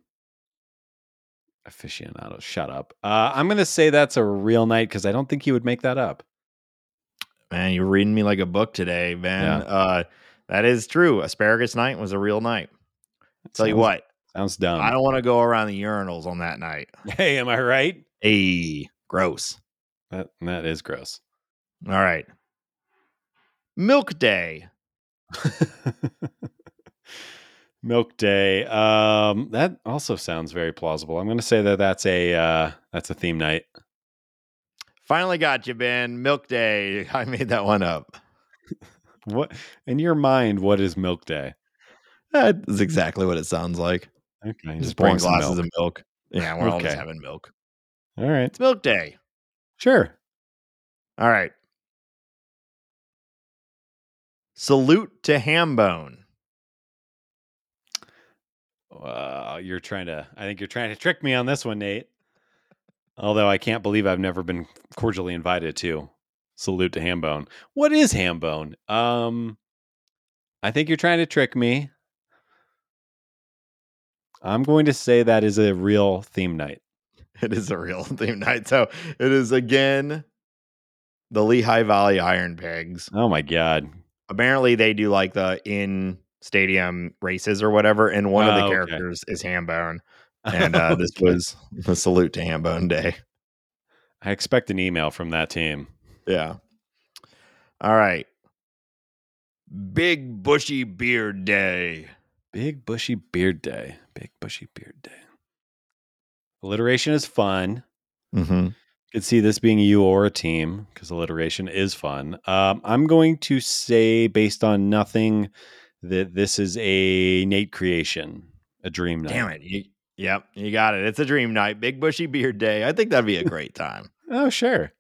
aficionado, shut up. Uh I'm gonna say that's a real night because I don't think you would make that up. Man, you're reading me like a book today, man. Yeah. Uh, that is true. Asparagus night was a real night. Tell you what, Sounds dumb. I don't want to go around the urinals on that night. hey, am I right? Hey, gross. That that is gross. All right. Milk Day. Milk Day. Um, that also sounds very plausible. I'm going to say that that's a uh, that's a theme night. Finally got you, Ben. Milk Day. I made that one up. What in your mind? What is Milk Day? That is exactly what it sounds like. Okay, Just bring pouring glasses milk. of milk. Yeah, we're all just Okay. having milk. All right, It's Milk Day. sure. All right. Salute to Hambone. Uh, you're trying to. I think you're trying to trick me on this one, Nate. Although I can't believe I've never been cordially invited to salute to Hambone. What is Hambone? Um, I think you're trying to trick me. I'm going to say that is a real theme night. It is a real theme night. So it is again the Lehigh Valley Iron Pigs. Oh my god. Apparently, they do like the in stadium races or whatever, and one of the Oh, okay. characters is Hambone. And uh, this was the salute to Hambone Day. I expect an email from that team. Yeah. All right. Big Bushy Beard Day. Big bushy beard day. Big bushy beard day. Alliteration is fun. Mm-hmm. Could see this being you or a team because alliteration is fun. Um, I'm going to say, based on nothing, that this is a Nate creation, a dream night. Damn it. You, yep, you got it. It's a dream night. Big Bushy Beard Day. I think that'd be a great time. Oh, sure.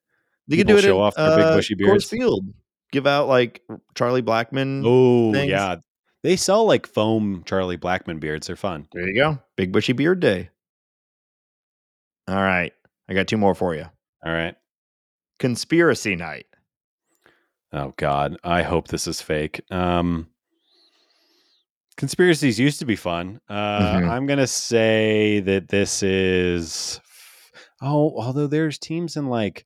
You could do it show off their big uh, bushy Coors beards. Field. Give out like Charlie Blackmon. Oh, things. yeah. They sell like foam Charlie Blackmon beards. They're fun. There you go. Big Bushy Beard Day. All right. I got two more for you. All right. Conspiracy Night. Oh God, I hope this is fake. Um, conspiracies used to be fun. Uh, Mhm. I'm gonna say that this is. Oh, although there's teams in like,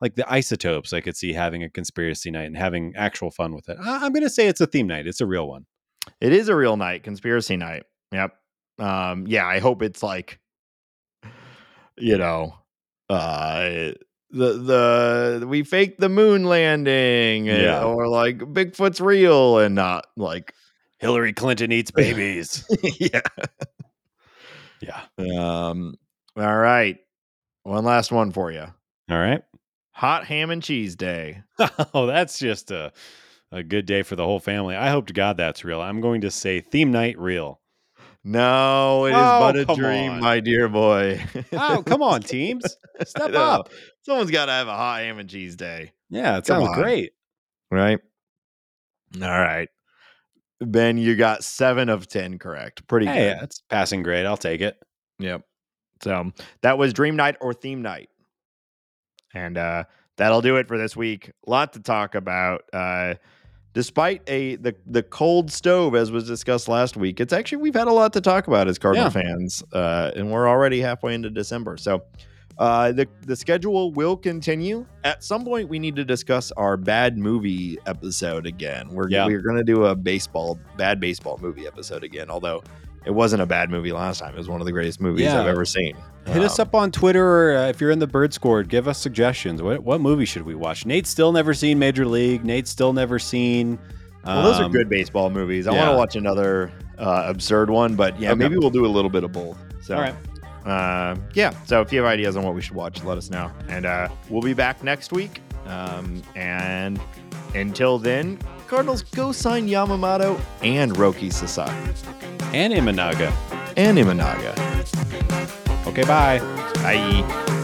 like the isotopes, I could see having a conspiracy night and having actual fun with it. I- I'm gonna say it's a theme night. It's a real one. It is a real night, conspiracy night. Yep. Um, yeah, I hope it's like, you know, uh, the the we faked the moon landing, uh, Yeah. or like Bigfoot's real and not like, Hillary Clinton eats babies. yeah. yeah. Um, all right, one last one for you. All right. Hot ham and cheese day. Oh, that's just a a good day for the whole family. I hope to God that's real. I'm going to say theme night real. No, it is Oh, but a dream, on. my dear boy. Oh, come on, teams. Step up. Someone's got to have a hot ham and cheese day. Yeah, it Come sounds on. great. right? All right. Ben, you got seven of 10 correct. Pretty Hey, good. Yeah, that's passing grade. I'll take it. Yep. So that was Dream Night or Theme Night. And uh, that'll do it for this week. A lot to talk about. Uh, despite a the, the cold stove, as was discussed last week, it's actually we've had a lot to talk about as Cardinal Yeah. fans. Uh, and we're already halfway into December. So Uh, the the schedule will continue. At some point, we need to discuss our bad movie episode again. We're Yeah. we're gonna do a baseball bad baseball movie episode again. Although it wasn't a bad movie last time. It was one of the greatest movies Yeah. I've ever seen. Hit us Um, up on Twitter or uh, if you're in the Bird Squad, give us suggestions. What what movie should we watch? Nate's still never seen Major League. Nate's still never seen. Well, those are um, good baseball movies. I want to watch another uh, absurd one, but yeah, Okay. maybe we'll do a little bit of both. So, All right. Uh, yeah. So if you have ideas on what we should watch, let us know, and uh, we'll be back next week. Um, and until then, Cardinals go sign Yamamoto and Roki Sasaki And Imanaga. and Imanaga. Okay, bye. Bye.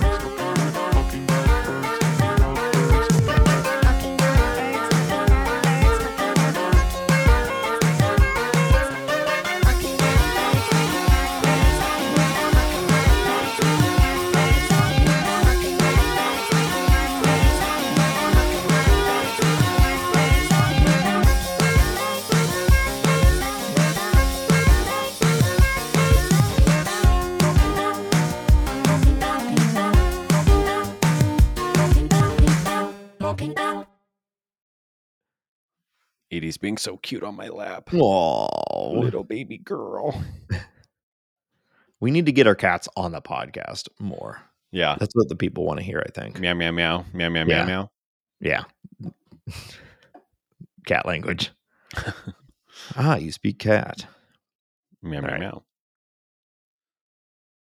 Edie's being so cute on my lap. Aww. Little baby girl. We need to get our cats on the podcast more. Yeah. That's what the people want to hear. I think. Meow meow meow meow meow Yeah. meow meow. Yeah. cat language. ah, you speak cat. Meow meow Alright. meow.